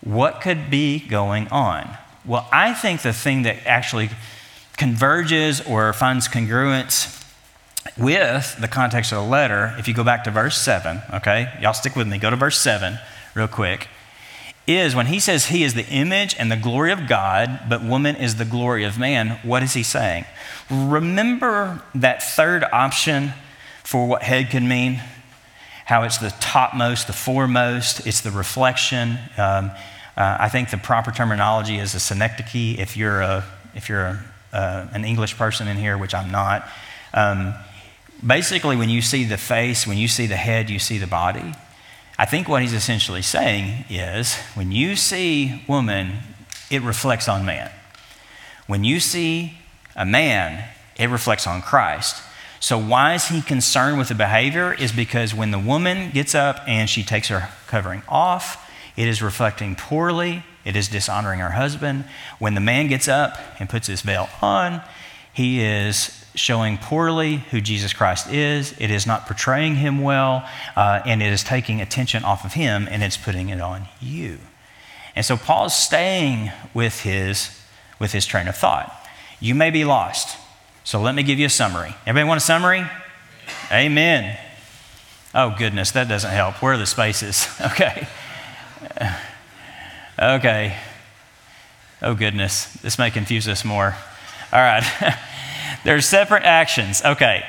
what could be going on? Well, I think the thing that actually converges or finds congruence with the context of the letter, if you go back to verse 7, okay, y'all stick with me, go to verse 7 real quick is when he says he is the image and the glory of God, but woman is the glory of man, what is he saying? Remember that third option for what head can mean? How it's the topmost, the foremost, it's the reflection. Um, Uh, I think the proper terminology is a synecdoche if you're, a, if you're a, uh, an English person in here, which I'm not. Um, basically, when you see the face, when you see the head, you see the body. I think what he's essentially saying is when you see woman, it reflects on man. When you see a man, it reflects on Christ. So, why is he concerned with the behavior? Is because when the woman gets up and she takes her covering off, it is reflecting poorly, it is dishonoring her husband. When the man gets up and puts his veil on, he is showing poorly who Jesus Christ is. It is not portraying him well, uh, and it is taking attention off of him and it's putting it on you. And so Paul's staying with his, with his train of thought. You may be lost. So let me give you a summary. Everybody want a summary? Amen. Oh, goodness, that doesn't help. Where are the spaces? Okay. Okay. Oh, goodness, this may confuse us more. All right. There's separate actions. Okay.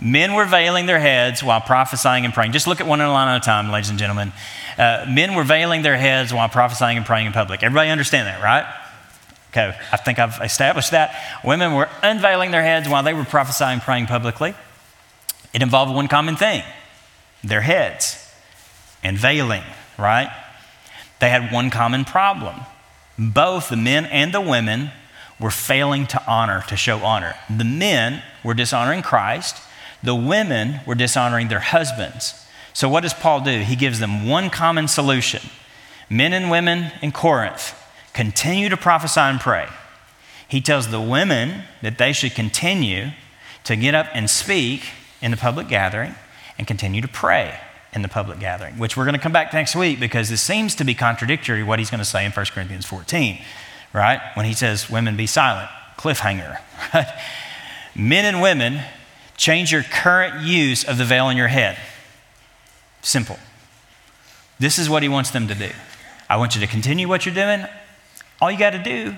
Men were veiling their heads while prophesying and praying. Just look at one line at a time, ladies and gentlemen. Uh, men were veiling their heads while prophesying and praying in public. Everybody understand that, right? Okay, I think I've established that. Women were unveiling their heads while they were prophesying, and praying publicly. It involved one common thing their heads and veiling, right? They had one common problem. Both the men and the women were failing to honor, to show honor. The men were dishonoring Christ, the women were dishonoring their husbands. So, what does Paul do? He gives them one common solution. Men and women in Corinth, continue to prophesy and pray. He tells the women that they should continue to get up and speak in the public gathering and continue to pray in the public gathering, which we're going to come back next week because this seems to be contradictory to what he's going to say in 1 Corinthians 14, right? When he says, Women be silent, cliffhanger, right? Men and women, change your current use of the veil on your head. Simple. This is what he wants them to do. I want you to continue what you're doing. All you got to do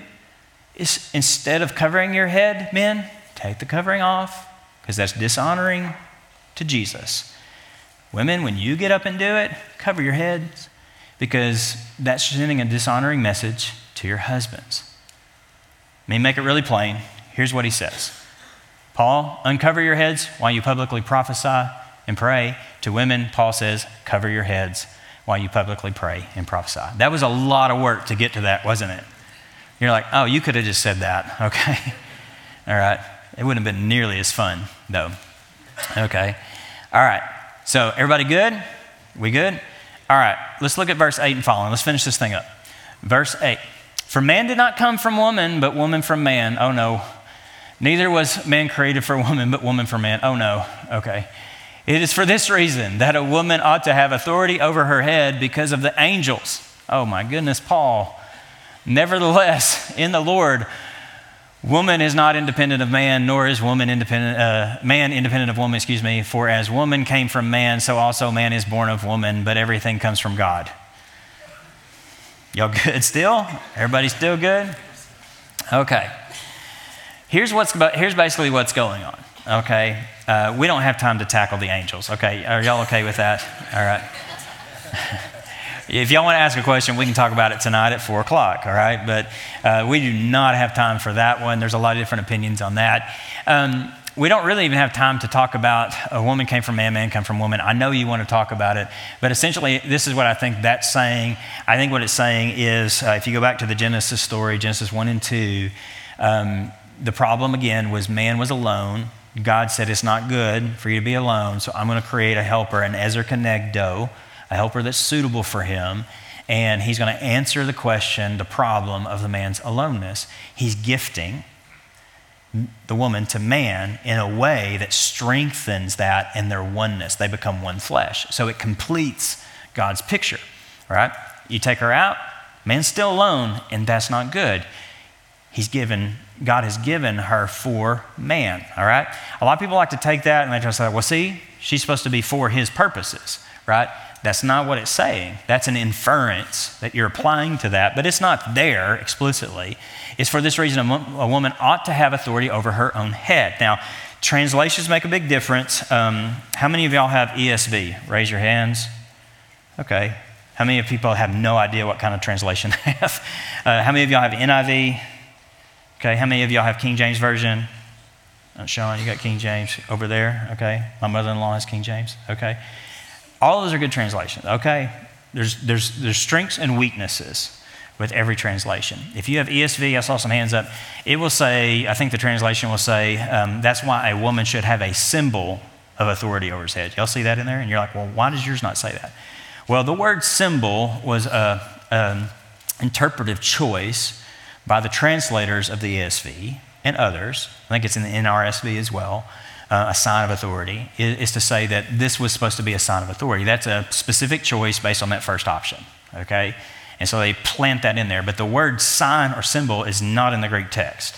is instead of covering your head, men, take the covering off because that's dishonoring to Jesus. Women, when you get up and do it, cover your heads because that's sending a dishonoring message to your husbands. Let me make it really plain. Here's what he says Paul, uncover your heads while you publicly prophesy and pray. To women, Paul says, cover your heads while you publicly pray and prophesy. That was a lot of work to get to that, wasn't it? You're like, oh, you could have just said that, okay? All right. It wouldn't have been nearly as fun, though. Okay. All right. So, everybody good? We good? All right. Let's look at verse 8 and following. Let's finish this thing up. Verse 8 For man did not come from woman, but woman from man. Oh, no. Neither was man created for woman, but woman for man. Oh, no. Okay. It is for this reason that a woman ought to have authority over her head because of the angels. Oh, my goodness, Paul. Nevertheless, in the Lord, woman is not independent of man, nor is woman independent, uh, man independent of woman, excuse me. For as woman came from man, so also man is born of woman, but everything comes from God. Y'all good still? Everybody still good? Okay. Here's, what's, here's basically what's going on, okay? Uh, we don't have time to tackle the angels, okay? Are y'all okay with that? All right. If y'all want to ask a question, we can talk about it tonight at 4 o'clock, all right? But uh, we do not have time for that one. There's a lot of different opinions on that. Um, we don't really even have time to talk about a woman came from man, man came from woman. I know you want to talk about it, but essentially, this is what I think that's saying. I think what it's saying is uh, if you go back to the Genesis story, Genesis 1 and 2, um, the problem again was man was alone. God said, It's not good for you to be alone, so I'm going to create a helper, an Ezer Kenegdo a helper that's suitable for him. And he's going to answer the question, the problem of the man's aloneness. He's gifting the woman to man in a way that strengthens that and their oneness. They become one flesh. So it completes God's picture, right? You take her out, man's still alone, and that's not good. He's given, God has given her for man, all right? A lot of people like to take that and they just say, well, see, she's supposed to be for his purposes, right? That's not what it's saying. That's an inference that you're applying to that, but it's not there explicitly. It's for this reason a, woman ought to have authority over her own head. Now, translations make a big difference. Um, how many of y'all have ESV? Raise your hands. Okay. How many of people have no idea what kind of translation they have? Uh, how many of y'all have NIV? Okay, how many of y'all have King James Version? Uh, Sean, you got King James over there? Okay. My mother in law has King James? Okay. All of those are good translations, okay? There's, there's, there's strengths and weaknesses with every translation. If you have ESV, I saw some hands up, it will say, I think the translation will say, um, that's why a woman should have a symbol of authority over his head. Y'all see that in there? And you're like, well, why does yours not say that? Well, the word symbol was an interpretive choice by the translators of the ESV and others. I think it's in the NRSV as well. Uh, a sign of authority is, is to say that this was supposed to be a sign of authority. That's a specific choice based on that first option. Okay? And so they plant that in there. But the word sign or symbol is not in the Greek text.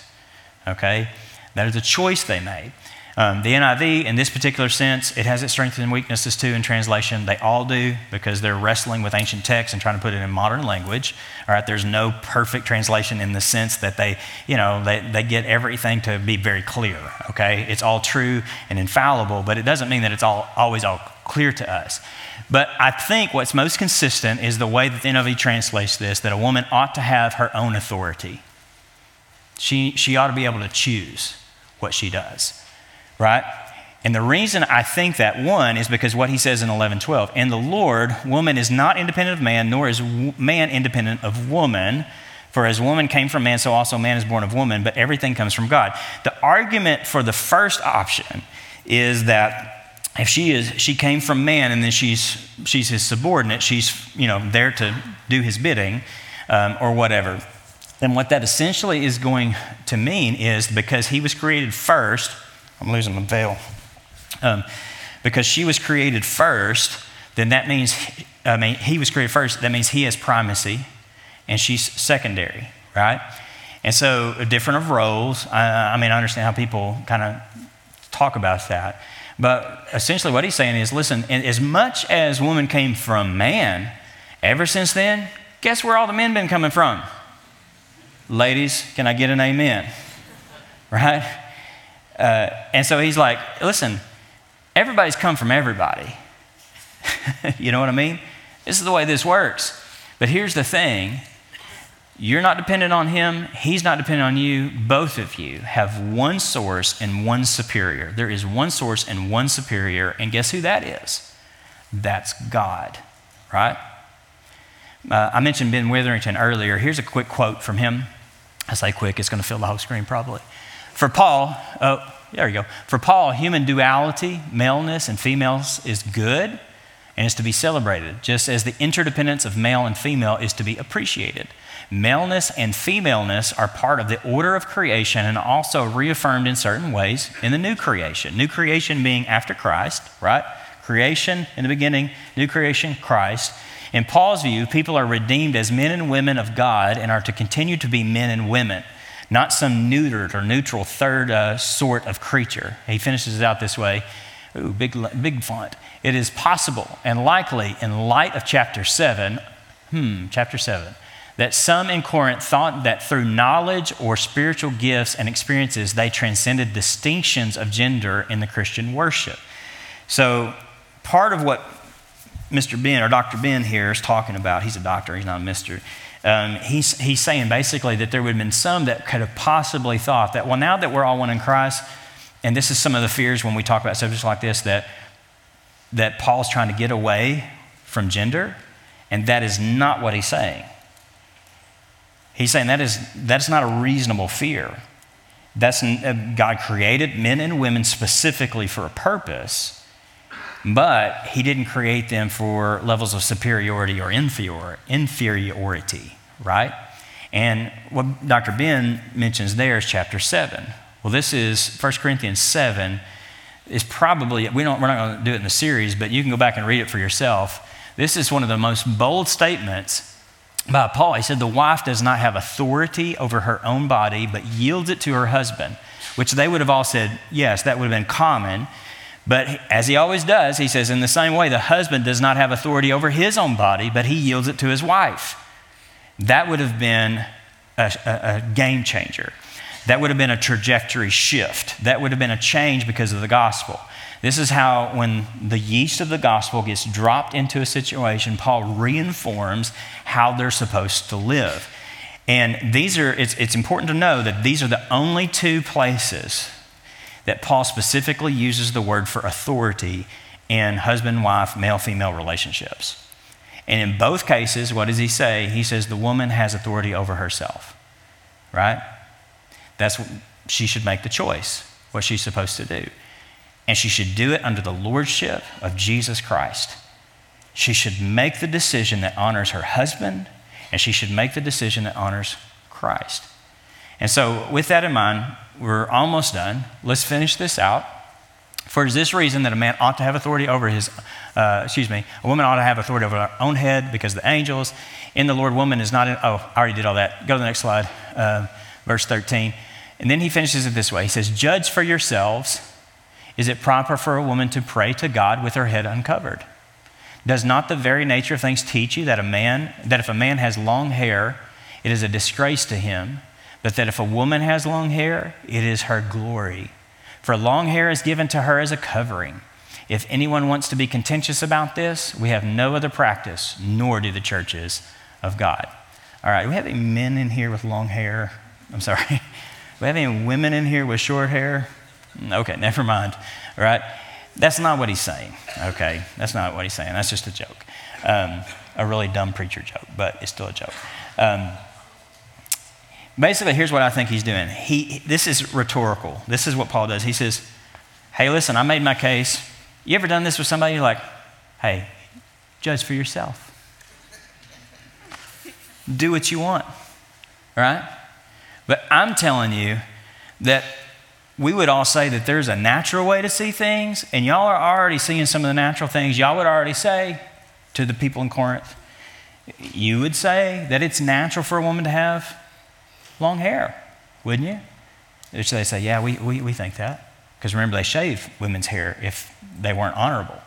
Okay? That is a choice they made. Um, the NIV, in this particular sense, it has its strengths and weaknesses too in translation. They all do because they're wrestling with ancient texts and trying to put it in modern language. All right, there's no perfect translation in the sense that they, you know, they, they get everything to be very clear. Okay, it's all true and infallible, but it doesn't mean that it's all always all clear to us. But I think what's most consistent is the way that the NIV translates this that a woman ought to have her own authority. She, she ought to be able to choose what she does, right? And the reason I think that, one, is because what he says in 11:12, in the Lord, woman is not independent of man, nor is man independent of woman. For as woman came from man, so also man is born of woman, but everything comes from God. The argument for the first option is that if she is she came from man and then she's she's his subordinate she's you know there to do his bidding um, or whatever then what that essentially is going to mean is because he was created first i'm losing the veil um, because she was created first then that means i mean he was created first that means he has primacy and she's secondary right and so different of roles I, I mean i understand how people kind of talk about that but essentially, what he's saying is listen, as much as woman came from man, ever since then, guess where all the men been coming from? Ladies, can I get an amen? Right? Uh, and so he's like, listen, everybody's come from everybody. you know what I mean? This is the way this works. But here's the thing you're not dependent on him, he's not dependent on you. Both of you have one source and one superior. There is one source and one superior, and guess who that is? That's God, right? Uh, I mentioned Ben Witherington earlier. Here's a quick quote from him. I say quick, it's going to fill the whole screen probably. For Paul, oh, there you go. For Paul, human duality, maleness and females, is good and is to be celebrated, just as the interdependence of male and female is to be appreciated. Maleness and femaleness are part of the order of creation and also reaffirmed in certain ways in the new creation. New creation being after Christ, right? Creation in the beginning, new creation, Christ. In Paul's view, people are redeemed as men and women of God and are to continue to be men and women, not some neutered or neutral third uh, sort of creature. He finishes it out this way. Ooh, big, big font. It is possible and likely, in light of chapter 7, hmm, chapter 7, that some in Corinth thought that through knowledge or spiritual gifts and experiences, they transcended distinctions of gender in the Christian worship. So, part of what Mr. Ben or Dr. Ben here is talking about, he's a doctor, he's not a mister. Um, he's, he's saying basically that there would have been some that could have possibly thought that, well, now that we're all one in Christ, and this is some of the fears when we talk about subjects like this, that, that Paul's trying to get away from gender, and that is not what he's saying. He's saying that is that's not a reasonable fear. That's uh, God created men and women specifically for a purpose, but He didn't create them for levels of superiority or inferior, inferiority, right? And what Dr. Ben mentions there is chapter 7. Well, this is 1 Corinthians 7 is probably, we don't, we're not going to do it in the series, but you can go back and read it for yourself. This is one of the most bold statements by Paul. He said, The wife does not have authority over her own body, but yields it to her husband, which they would have all said, Yes, that would have been common. But as he always does, he says, In the same way, the husband does not have authority over his own body, but he yields it to his wife. That would have been a, a, a game changer. That would have been a trajectory shift. That would have been a change because of the gospel. This is how, when the yeast of the gospel gets dropped into a situation, Paul reinforms how they're supposed to live. And these are, it's, it's important to know that these are the only two places that Paul specifically uses the word for authority in husband wife, male female relationships. And in both cases, what does he say? He says the woman has authority over herself, right? That's what she should make the choice, what she's supposed to do. And she should do it under the lordship of Jesus Christ. She should make the decision that honors her husband, and she should make the decision that honors Christ. And so, with that in mind, we're almost done. Let's finish this out. For this reason, that a man ought to have authority over his, uh, excuse me, a woman ought to have authority over her own head because the angels in the Lord, woman is not in, oh, I already did all that. Go to the next slide, uh, verse 13. And then he finishes it this way He says, Judge for yourselves. Is it proper for a woman to pray to God with her head uncovered? Does not the very nature of things teach you that a man, that if a man has long hair, it is a disgrace to him, but that if a woman has long hair, it is her glory? For long hair is given to her as a covering. If anyone wants to be contentious about this, we have no other practice, nor do the churches of God. All right, we have any men in here with long hair? I'm sorry. we have any women in here with short hair? Okay, never mind. All right? That's not what he's saying. Okay, that's not what he's saying. That's just a joke. Um, a really dumb preacher joke, but it's still a joke. Um, Basically, here's what I think he's doing. He, this is rhetorical. This is what Paul does. He says, Hey, listen, I made my case. You ever done this with somebody? You're like, Hey, judge for yourself. Do what you want, right? But I'm telling you that we would all say that there's a natural way to see things, and y'all are already seeing some of the natural things. Y'all would already say to the people in Corinth, you would say that it's natural for a woman to have long hair, wouldn't you? Which they say, yeah, we, we, we think that. Because remember, they shave women's hair if they weren't honorable.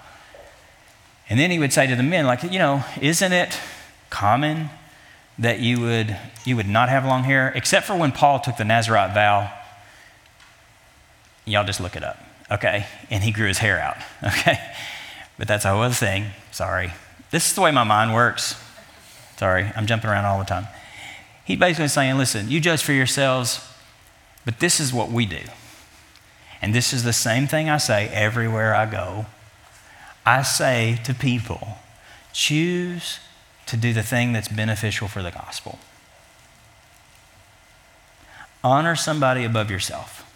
And then he would say to the men, like, you know, isn't it common that you would, you would not have long hair? Except for when Paul took the Nazarite vow. Y'all just look it up, okay? And he grew his hair out, okay? But that's a whole other thing. Sorry. This is the way my mind works. Sorry, I'm jumping around all the time. He's basically saying, listen, you judge for yourselves, but this is what we do. And this is the same thing I say everywhere I go. I say to people, choose to do the thing that's beneficial for the gospel. Honor somebody above yourself.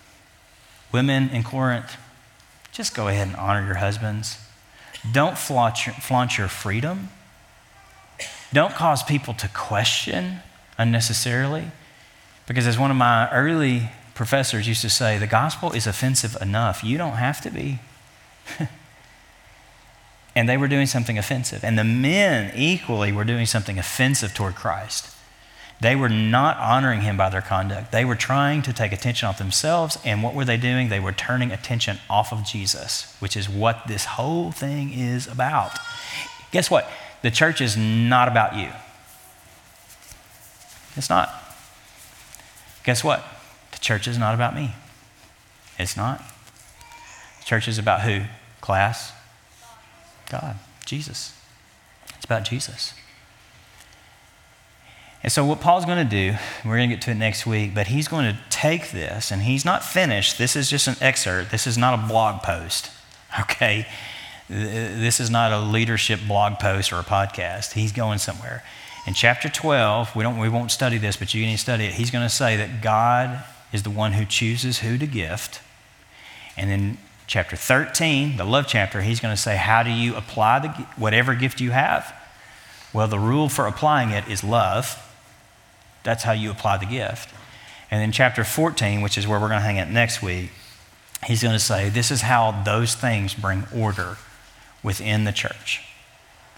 Women in Corinth, just go ahead and honor your husbands. Don't flaunt your, flaunt your freedom. Don't cause people to question unnecessarily. Because as one of my early professors used to say, the gospel is offensive enough. You don't have to be. and they were doing something offensive. And the men equally were doing something offensive toward Christ. They were not honoring him by their conduct. They were trying to take attention off themselves. And what were they doing? They were turning attention off of Jesus, which is what this whole thing is about. Guess what? The church is not about you. It's not. Guess what? The church is not about me. It's not. The church is about who? Class? God, Jesus. It's about Jesus. And so, what Paul's going to do, we're going to get to it next week, but he's going to take this, and he's not finished. This is just an excerpt. This is not a blog post, okay? This is not a leadership blog post or a podcast. He's going somewhere. In chapter 12, we, don't, we won't study this, but you need to study it. He's going to say that God is the one who chooses who to gift. And then chapter 13, the love chapter, he's going to say, How do you apply the, whatever gift you have? Well, the rule for applying it is love. That's how you apply the gift. And then chapter 14, which is where we're going to hang out next week, he's going to say, This is how those things bring order within the church.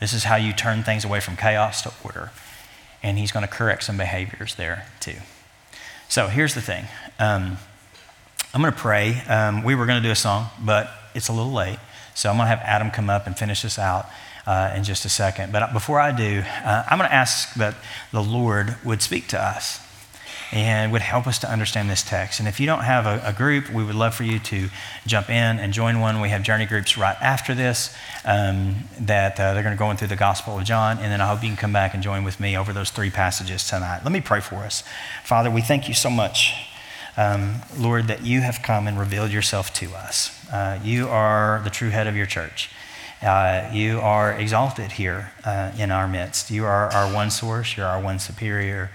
This is how you turn things away from chaos to order. And he's going to correct some behaviors there too. So here's the thing um, I'm going to pray. Um, we were going to do a song, but it's a little late. So I'm going to have Adam come up and finish this out. Uh, in just a second. But before I do, uh, I'm going to ask that the Lord would speak to us. And would help us to understand this text. And if you don't have a, a group, we would love for you to jump in and join one. We have journey groups right after this um, that uh, they're going to go in through the Gospel of John, and then I hope you can come back and join with me over those three passages tonight. Let me pray for us. Father, we thank you so much. Um, Lord, that you have come and revealed yourself to us. Uh, you are the true head of your church. Uh, you are exalted here uh, in our midst. You are our one source. You're our one superior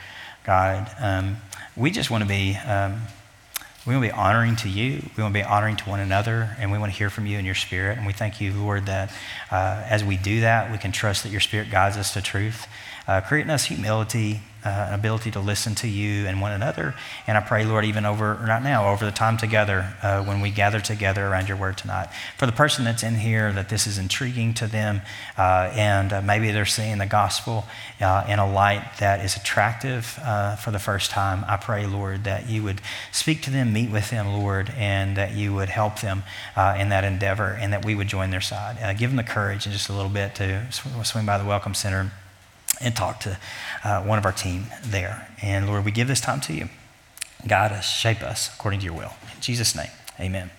God. Um, we just want to be. Um, we want to be honoring to you. We want to be honoring to one another, and we want to hear from you in your spirit. And we thank you, Lord, that uh, as we do that, we can trust that your spirit guides us to truth, uh, creating us humility uh, an ability to listen to you and one another. And I pray, Lord, even over right now, over the time together uh, when we gather together around your word tonight. For the person that's in here, that this is intriguing to them, uh, and uh, maybe they're seeing the gospel uh, in a light that is attractive uh, for the first time, I pray, Lord, that you would speak to them, meet with them, Lord, and that you would help them in that endeavor, and that we would join their side. give them the courage in just a little bit to swing by the Welcome Center and talk to uh, one of our team there. And Lord, we give this time to you. Guide us, shape us according to your will. In Jesus' name, amen.